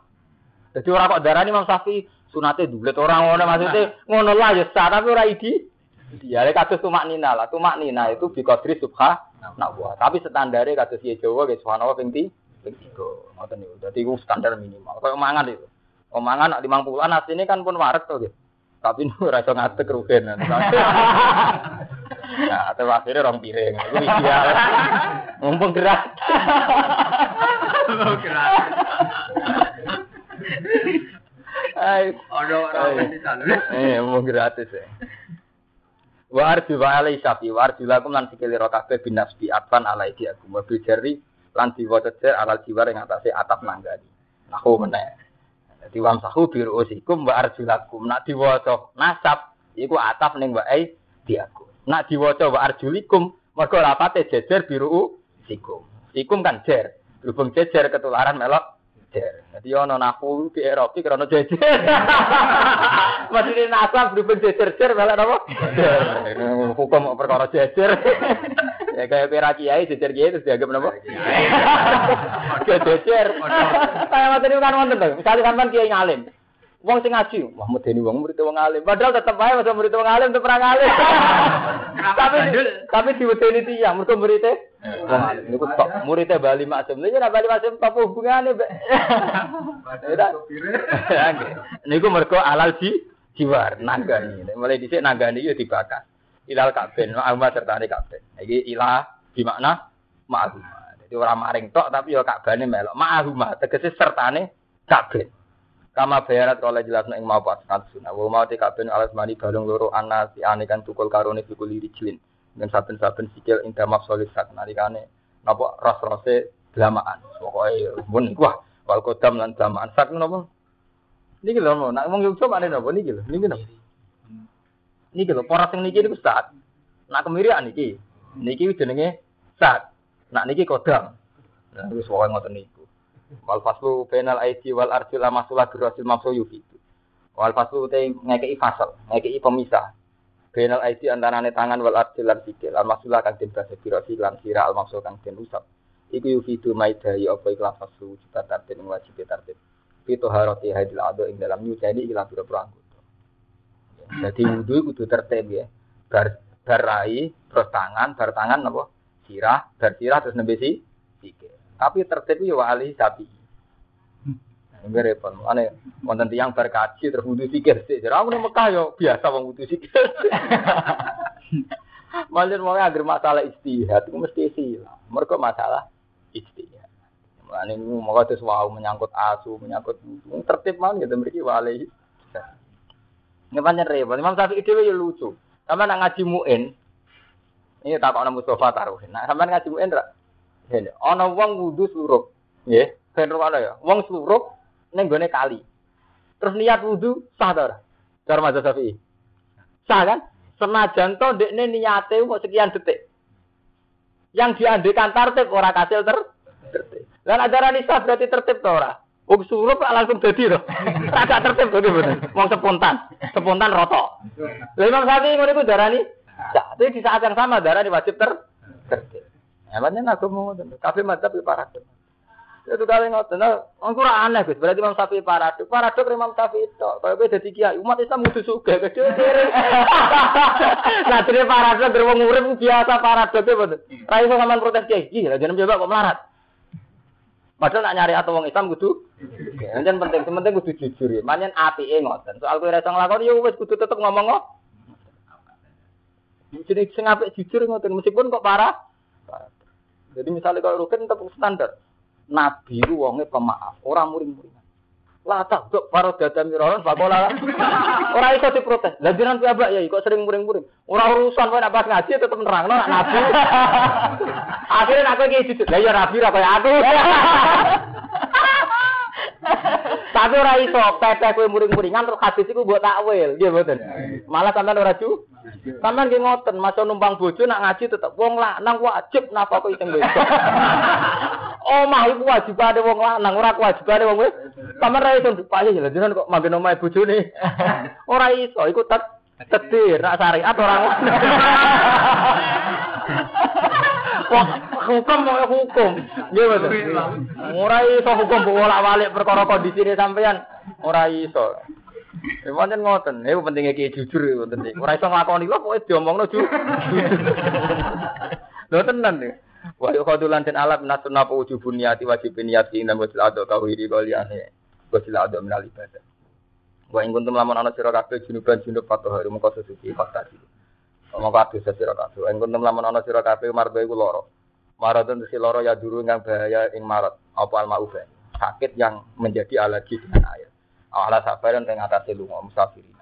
Jadi orang kok darani Imam Syafi'i sunate dulet orang ngono maksudnya ngono lah ya sah tapi ora idi. Dia kados tumak nina lah, tumak nina itu bi qadri subha nak buat. Tapi standare kados ye Jawa ge subhanallah ping ti ping 3. Ngoten niku. Dadi iku standar minimal. Kayak mangan itu. Omangan nak 50-an asline kan pun warak to. Tapi <laughs> ora iso ngadeg rugen. Nah, atau <laughs> akhirnya orang piring. Itu ideal. Mumpung gerak. <laughs> Mau gerak. Ono orang di sana. eh, mau gratis ya. Wa arju wa alai sapi wa arju lakum lan sikili ro kabeh binasbi atfan alai di aku mobil jari lan diwaca jer alal jiwar ing atase atap nanggani. Aku meneh. Dadi wam sahu biru usikum wa arju lakum nak diwaca nasab iku atap ning wa ai di aku. Nak diwaca wa arjulikum mergo rapate jejer biru usikum. Ikum kan jer. Berhubung jejer ketularan melok jejer. Jadi ono naku di Eropa karena jejer. Maksudnya nasab berhubung jejer-jejer melok apa? Jejer. <laughs> Hukum perkara jejer. <laughs> ya kayak pira kiai jejer kiai terus dianggap apa? <laughs> Kayak jejer. Kayak waktu itu kan wonten tuh. Misalnya sampean kiai ngalim. Wong sing ngaji, wah medeni wong murid wong alim. Padahal tetep wae masa murid wong alim tetep ora ngalim. tapi tapi diwedeni tiyang mergo muridé wong alim. Niku tok muridé Bali Maksum. Lha ora Bali Maksum apa hubungane, Mbak? Ya. <laughs> Niku mergo alal ji jiwar nagani. Mulai dhisik nagani yo dibakar. Ilal kabin, ma'ahuma sertane kabin. Iki ilah di makna. Jadi ora maring tok tapi yo kabane melok. Ma'ahuma tegese sertane kabin. Kama bayarat kalau jelas ing mau pas sunah. Wa mau te kabin alas mani balung loro ana si ane kan tukul karone fikul rijlin. Dan saben-saben sikil ing damak solisat nalikane napa ras-rase delamaan. Pokoke mun wah wal kodam lan delamaan sak napa? Niki lho nak wong Yogyakarta mana napa niki lho. Niki napa? Niki lho poros sing niki niku saat. Nak kemirian niki. Niki jenenge saat. Nak niki kodam. Nah wis pokoke ngoten niku. Wal faslu bainal aidi wal arjul amasulah birasil mamsu yufidu. Wal faslu te ngekei fasal, ngekei pemisah. Bainal aidi antarane tangan wal arjul lan sikil. Al masulah kang den basa birasil lan sira al mamsu kang den usap. Iku yufidu maidai apa ikhlas faslu juta tartib ing wajib tartib. Pito haroti hadil ado ing dalam nyucani ilang pira-pira anggota. Jadi wudu kudu tertib ya. Bar barai terus tangan, bar tangan apa? Sirah, bar sirah terus nembe si sikil. Tapi tertib yo ahli sapi. Ini repot. Ane wonten tiyang berkaji terus wudu sikir sik. Jadi aku nang Mekah yo biasa wong wudu sikir. <laughs> Malah mau agar masalah istihad itu mesti silang. Mereka masalah istihad. Mulane mau terus wau menyangkut asu, menyangkut tertib man gitu mriki wali. Ini pancen repot. Imam Syafi'i dhewe yo lucu. Sama nak ngaji muin. Ini tak kok Mustafa taruhin. Nah, sampean ngaji muin ra? Ini, ana wong wudu sluruk. Nggih, ben ya. Wong sluruk ning gone kali. Terus niat wudu sah ta ora? Cara mazhab Syafi'i. Sah kan? Senajan to ndekne niate kok sekian detik. Yang diandekan tertib ora kasil ter tertib. Lan ajaran sah berarti tertib to ora? Wong surup langsung dadi to. <laughs> Agak tertib to bener. Wong spontan, spontan roto. Lah Imam Syafi'i ngono iku darani sah. Tapi di saat yang sama darani wajib ter tertib. Ya pancen aku mau ngoten. Kabeh madzhab iki para Itu kali ngoten. Nah, Engko ora aneh Gus. Berarti Imam Syafi'i paradok. Paradok Imam Syafi'i itu. Kalau kowe dadi kiai, umat Islam kudu sugih gede. Nah, <laughs> dene paradok der wong urip biasa paradok betul. Ra iso sampean protes kiai. Ih, lha jeneng coba kok melarat. Padahal nak nyari atau wong Islam kudu Jangan penting, penting kudu jujur ya. Manyen apike ngoten. Soal kowe ra iso nglakoni ya wis kudu tetep ngomong kok. Jadi sing apik jujur ngoten meskipun kok parah. parah. Jadi misalnya kalau Rukin tetap standar. Nabi itu wonge pemaaf, orang muring-muringan. Lah tak kok para dada miroran bakola. Ora iso diprotes. Lah jenengan piyambak ya kok sering muring-muring. Ora urusan kowe nek pas ngaji tetep nerangno nak nabi. <laughs> Akhirnya aku iki jujur. Lah <laughs> ya nabi ra kaya aku. Tapi ora iso pepeh kowe muring-muringan terus hadis iku mbok takwil, nggih mboten. Malah sampean ora ju. Sampean nggih ngoten, maca numpang bojo nak ngaji tetep wong lanang wajib napa kok iseng wedok. <laughs> Omah iku wajibane wong lanang, ora kewajibane wong wedok. Sampeyan ra iso dipayu lha jenengan kok manggen omahe bojone. <laughs> Ora iso, iku tet tetir nak syariat ora ngono. <laughs> Wah, hukum mau hukum. Nggih betul. Ora iso hukum bolak-balik perkara kondisine sampean. Ora iso. Pancen ngoten. Iku pentinge ki jujur iku penting. Ora iso nglakoni kok pokoke diomongno ju. <laughs> Lho tenan nih. Wa yuqadulan den alat nasun napa ujubun niati wajib niat ing nang wajib ado tauhid kaliane. Wajib ado minal ibadah. Wa ing kuntum lamun ana sira kabeh junuban junub fatohari mengko suci kota iki. Mongko adu sira kabeh. Ing kuntum lamun ana sira kabeh marba iku lara. Maradun si loro ya duru yang bahaya ing marat apa al maufa. Sakit yang menjadi alergi dengan air. Ala sabaran teng atase lunga musafirin.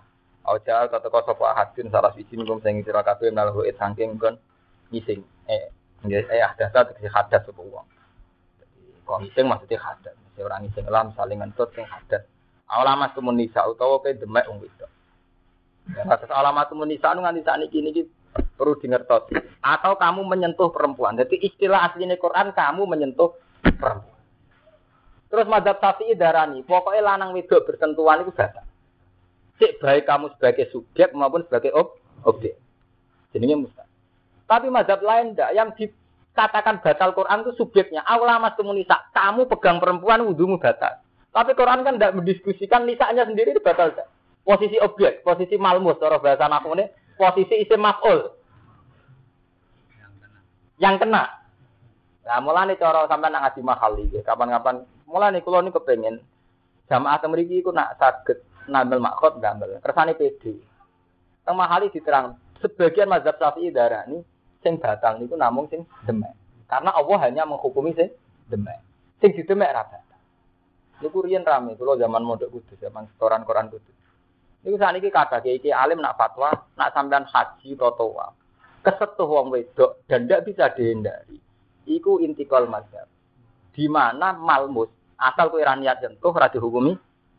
Aja kata sapa hadin salah siji ngum sing sira kabeh nalho it saking kon ngising. Eh eh hadas tegese hadas sapa wong. Jadi kok ngising maksudnya hadas. Mesti ora ngising lah saling ngentut sing hadas. Alamat komunisa utawa pe demek wong wedok. Ya, atas alamat komunisa nu nganti sakniki niki perlu dingertos. Atau kamu menyentuh perempuan. Jadi istilah aslinya Quran kamu menyentuh perempuan. Terus madhab syafi'i darani, pokoknya lanang wedok bersentuhan itu batal. Cek baik kamu sebagai subjek maupun sebagai ob objek. Jadinya mustahil. Tapi madhab lain enggak, yang dikatakan batal Quran itu subjeknya. Allah mas nisa, kamu pegang perempuan wudhumu batal. Tapi Quran kan tidak mendiskusikan nisanya sendiri itu batal. Enggak? Posisi objek, posisi malmus, cara bahasa naku ini, posisi isim maf'ul. Yang kena. Nah, mulai cara sampai nak ngaji mahal. Kapan-kapan mulai kula niku kepengin jamaah temriki iku nak saged nambel makhot nambel. Kersane PD. Teng mahali diterang sebagian mazhab Syafi'i darani sing batal niku namung sing demek. Karena Allah hanya menghukumi sing demek. Sing didemek ra batal. Niku riyen rame kula zaman mondok kudus, zaman setoran Quran kudus. Niku sakniki kata kiai alim nak fatwa, nak sampean haji atau kesetuh wong wedok dan tidak bisa dihindari. Iku intikal mazhab. Di mana malmus asal kowe ra niat sentuh ora dihukumi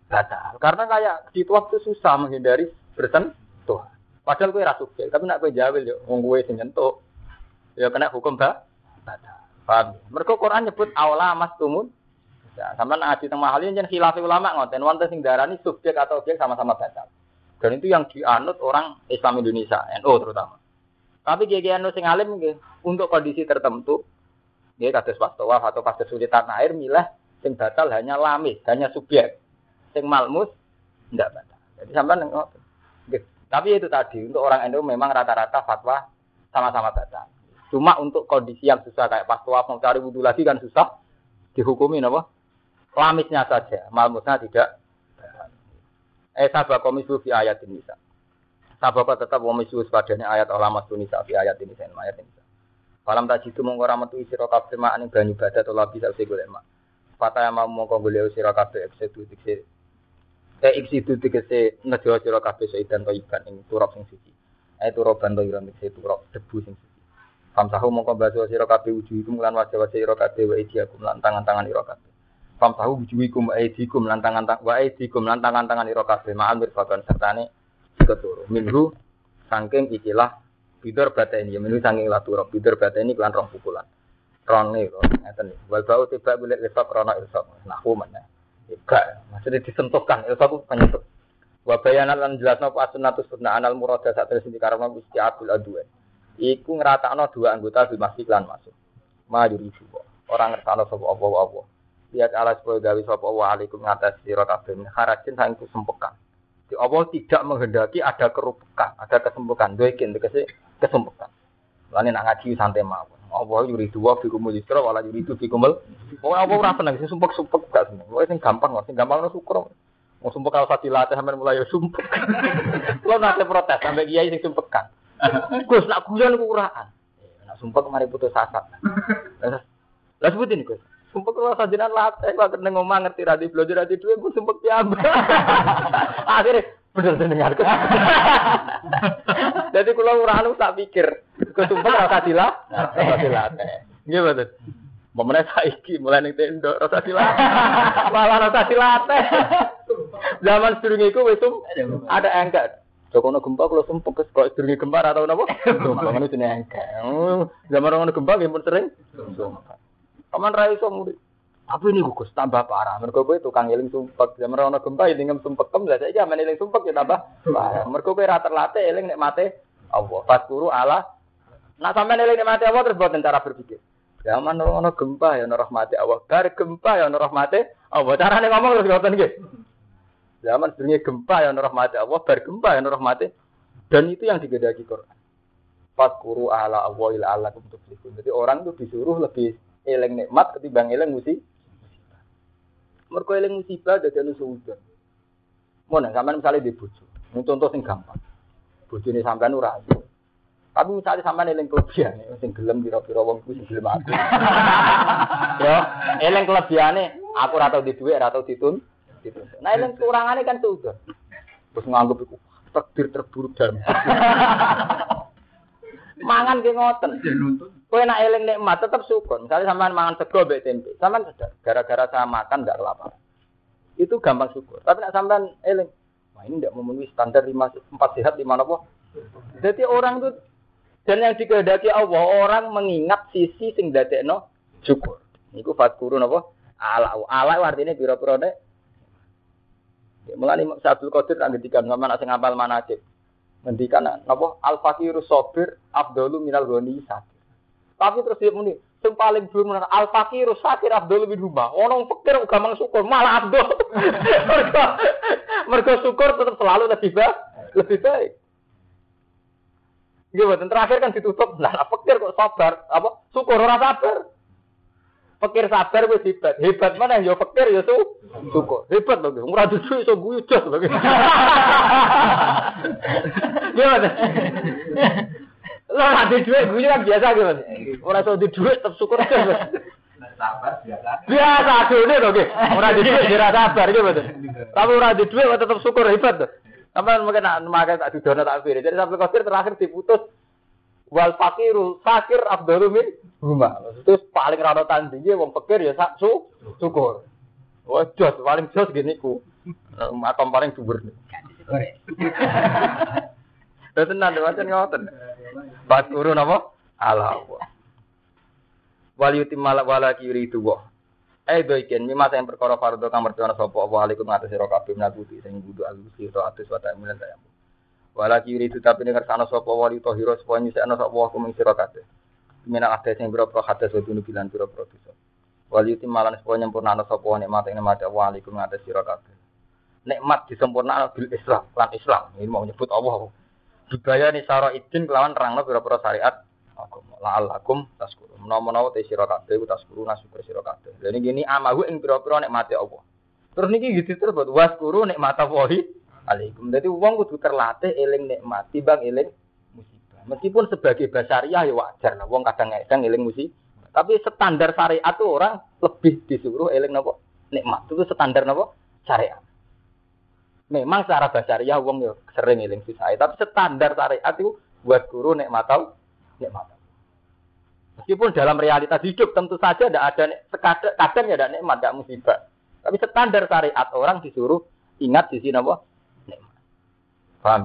batal. Karena kayak di waktu susah menghindari bersentuh. Padahal kowe ra sugih, tapi nak kowe jawil yo wong kowe sing ya kena hukum ba batal. Paham? Mergo Quran nyebut aula mas tumun. Ya, sama ngaji teng mahal yen khilaf ulama ngoten wonten sing darani subjek atau objek sama-sama batal. Dan itu yang dianut orang Islam Indonesia, NU terutama. Tapi kiai anu sing alim untuk kondisi tertentu kados pas tawaf atau pas kesulitan air milah sing batal hanya lamis, hanya subjek. Sing malmus enggak batal. Jadi sampean. Tapi itu tadi untuk orang NU memang rata-rata fatwa sama-sama batal. Cuma untuk kondisi yang susah kayak pas tawaf mau cari wudhu lagi kan susah dihukumi apa? Lamisnya saja, malmusnya tidak. Eh sabah komisu fi ayat ini. Sabab tetap wa misus padane ayat ulama sunisa fi ayat ini ayat ini. Falam tak jitu mongko ora metu sira kabeh mak ning banyu badat ora bisa usih golek mak. Fata yang mau mongko golek sira kabeh eksitu dikse. Eh eksitu dikse nejo sira kabeh seidan to iban ing turap sing suci. Eh turaban ira dikse turap debu sing suci. Famsahu mongko baso sira kabeh wujuhikum lan wajah-wajah sira kabeh wa idiakum lan tangan-tangan ira kabeh. Famsahu wujuhikum wa idikum lan tangan-tangan wa idikum lan tangan-tangan ira kabeh ma'al mirfaqan sertane keturu minhu saking ikilah bidor bata ini minhu saking lah turok bidor bata ini kelan rong pukulan rong nih kok ngeten. Wal bau tiba bulat lepak rono nah mana enggak maksudnya disentuhkan ilsok itu penyentuh wa bayanat lan jelasno apa sunnatus sunnah anal murada saat terus di karena istiatul aduen iku ngeratakno dua anggota bil masjid lan masuk ma yuridu orang ngertakno sapa apa apa. Lihat ala supaya gawe sapa wa alaikum ngatas kabeh. Min harajin sang kesempekan. Di Allah tidak menghendaki ada kerupukan, ada kesempekan. Doikin tegese kesempekan. Lane nak ngaji santai mawon. Allah yuridu wa fikumul yusra wala yuridu fikumul. Pokoke apa ora seneng sing sumpek-sumpek gak seneng. Pokoke sing gampang sing gampang no syukur. Mau sumpek kalau sati latih sampean mulai sumpek. <laughs> Kulo nate protes sampai kiai sing sumpekan. Gus nak guyon kuraan. Nak sumpek mari putus asa. Lah sebutin Gus. Sumpah kalau sajinan latih, kalau kena ngomong ngerti radi belajar radi dua, gue sumpah piambak. <laughs> Akhirnya bener dengar <laughs> Jadi kalau orang tak pikir, gue sumpah rasa sila, rasa sila. Gimana? Pemenang saiki mulai ning tendo rasa silat. <laughs> Malah rasa silat. Zaman sedurunge iku wis ada engkat. Jokono gempa kalau sumpah kes kok sedurunge gempa atau napa? <laughs> Sumpah ngono jenenge engkat. Zaman orang gempa nggih pun sering. Sumpah. Paman ra iso murid. Tapi ini gugus tambah parah. Mergo kowe tukang eling sumpek. Zaman ora ono gempa ya ngem sumpek kem lah saiki amen eling sumpek ya tambah parah. Mergo kowe ra terlatih eling nek mate Allah. Fatkuru ala Nah sampean eling nek mate Allah terus boten cara berpikir. Zaman ora ono gempa ya ono rahmate Allah. Bar gempa ya ono rahmate Allah. Carane ngomong terus ngoten nggih. Zaman sedurunge gempa ya ono rahmate Allah, bar gempa ya ono rahmate. Dan itu yang digedaki Quran. Fatkuru ala Allah ila tuflihun. Jadi orang itu disuruh lebih eling nikmat ketimbang eling musibah. Mergo eling musibah dadi anu suudon. Mun sampean misale di bojo. Contoh sing gampang. Bojone sampean ora ayu. Tapi misalnya sampean eling kelebihane sing gelem pira-pira wong kuwi sing gelem aku. <laughs> Yo, eling kelebihane aku ora tau di dhuwit, ora tau ditun. Nah eling kurangane kan suudon. Terus nganggep iku takdir terburuk dalam <laughs> mangan ki ngoten. Kowe nak eling nikmat tetap syukur. Misalnya sampean mangan sego mbek tempe, sampean sadar gara-gara saya makan enggak lapar. Itu gampang syukur. Tapi nak sampean eling, wah ini tidak memenuhi standar lima empat sehat lima apa? Jadi orang itu dan yang dikehendaki Allah orang mengingat sisi sing dadekno syukur. Niku fatkuru napa? Ala ala artinya pira-pira nek Mulane Abdul Qadir tak ngendikan sampean sing ngapal manajib. Ngendikan napa al fakiru sabir afdalu minal ghani sakir. Tapi terus dia muni, sing paling belum menar al fakir sakir abdul bin rumah. Orang fakir gampang syukur, malah abdul. <laughs> mereka, mereka syukur tetap selalu lebih baik, lebih baik. Gimana? Terakhir kan ditutup, nah fakir kok sabar, apa? Syukur orang sabar. Fakir sabar wis hebat. Hebat mana ya fakir ya su syukur. Hebat loh, ora dudu iso guyu jos loh. <laughs> Gimana? <laughs> Lo nanti duit gue kan biasa gitu. Orang tuh di duit tetap syukur aja. Sabar biasa. Biasa loh gitu. Orang di duit tidak sabar gitu. Tapi orang di duit tetap syukur hebat tuh. Sampai mungkin nak makan tak didono tak pilih. Jadi sampai kafir terakhir diputus wal fakiru fakir abdul min. Terus paling ranotan tinggi wong fakir ya sak su syukur. Wah jos paling jos gini ku. Makom paling subur. <laughs> Ya. Tenan macam ngoten. Bas urun apa? Ala Allah. Wal yutimmal wala yuridu wa. Eh do iken mimma sing perkara fardhu kang mertana sapa apa alaikum ngatas sira kabeh nabuti sing kudu alusi to atus wa ta'milan saya. Wala yuridu tapi nek kersane sapa wali tahira sapa nyusekno sapa wa kuming sira kabeh. Minal ada sing boro pro hadas wa dunu bilan boro pro dosa. Wal yutimmalan sapa nyempurnana sapa nikmat ing nikmat wa alaikum ngatas sira kabeh. Nikmat disempurnakno bil Islam lan Islam. Ini mau nyebut Allah. Dibaya nih saro idin kelawan rangno pira-pira syariat agama. La'allakum taskuru. Menawa-menawa te sira kabeh ku taskuru nasyukur sira kabeh. Lha niki amahu ing pira-pira nikmate Allah. Terus niki gitu terus buat waskuru nikmat Allahi alaikum. Dadi wong kudu terlatih eling nikmat timbang eling musibah. Meskipun sebagai basariah ya wajar lah wong kadang-kadang eling musibah. Tapi standar syariat tuh orang lebih disuruh eling napa nikmat. Itu standar napa syariat. Memang secara basariah wong yo sering eling susah, tapi standar syariat itu buat guru nek matau nek matau. Meskipun dalam realitas hidup tentu saja tidak ada sekadar kadang ya ada nikmat, tidak musibah. Tapi standar syariat orang disuruh ingat sisi napa nikmat. Paham?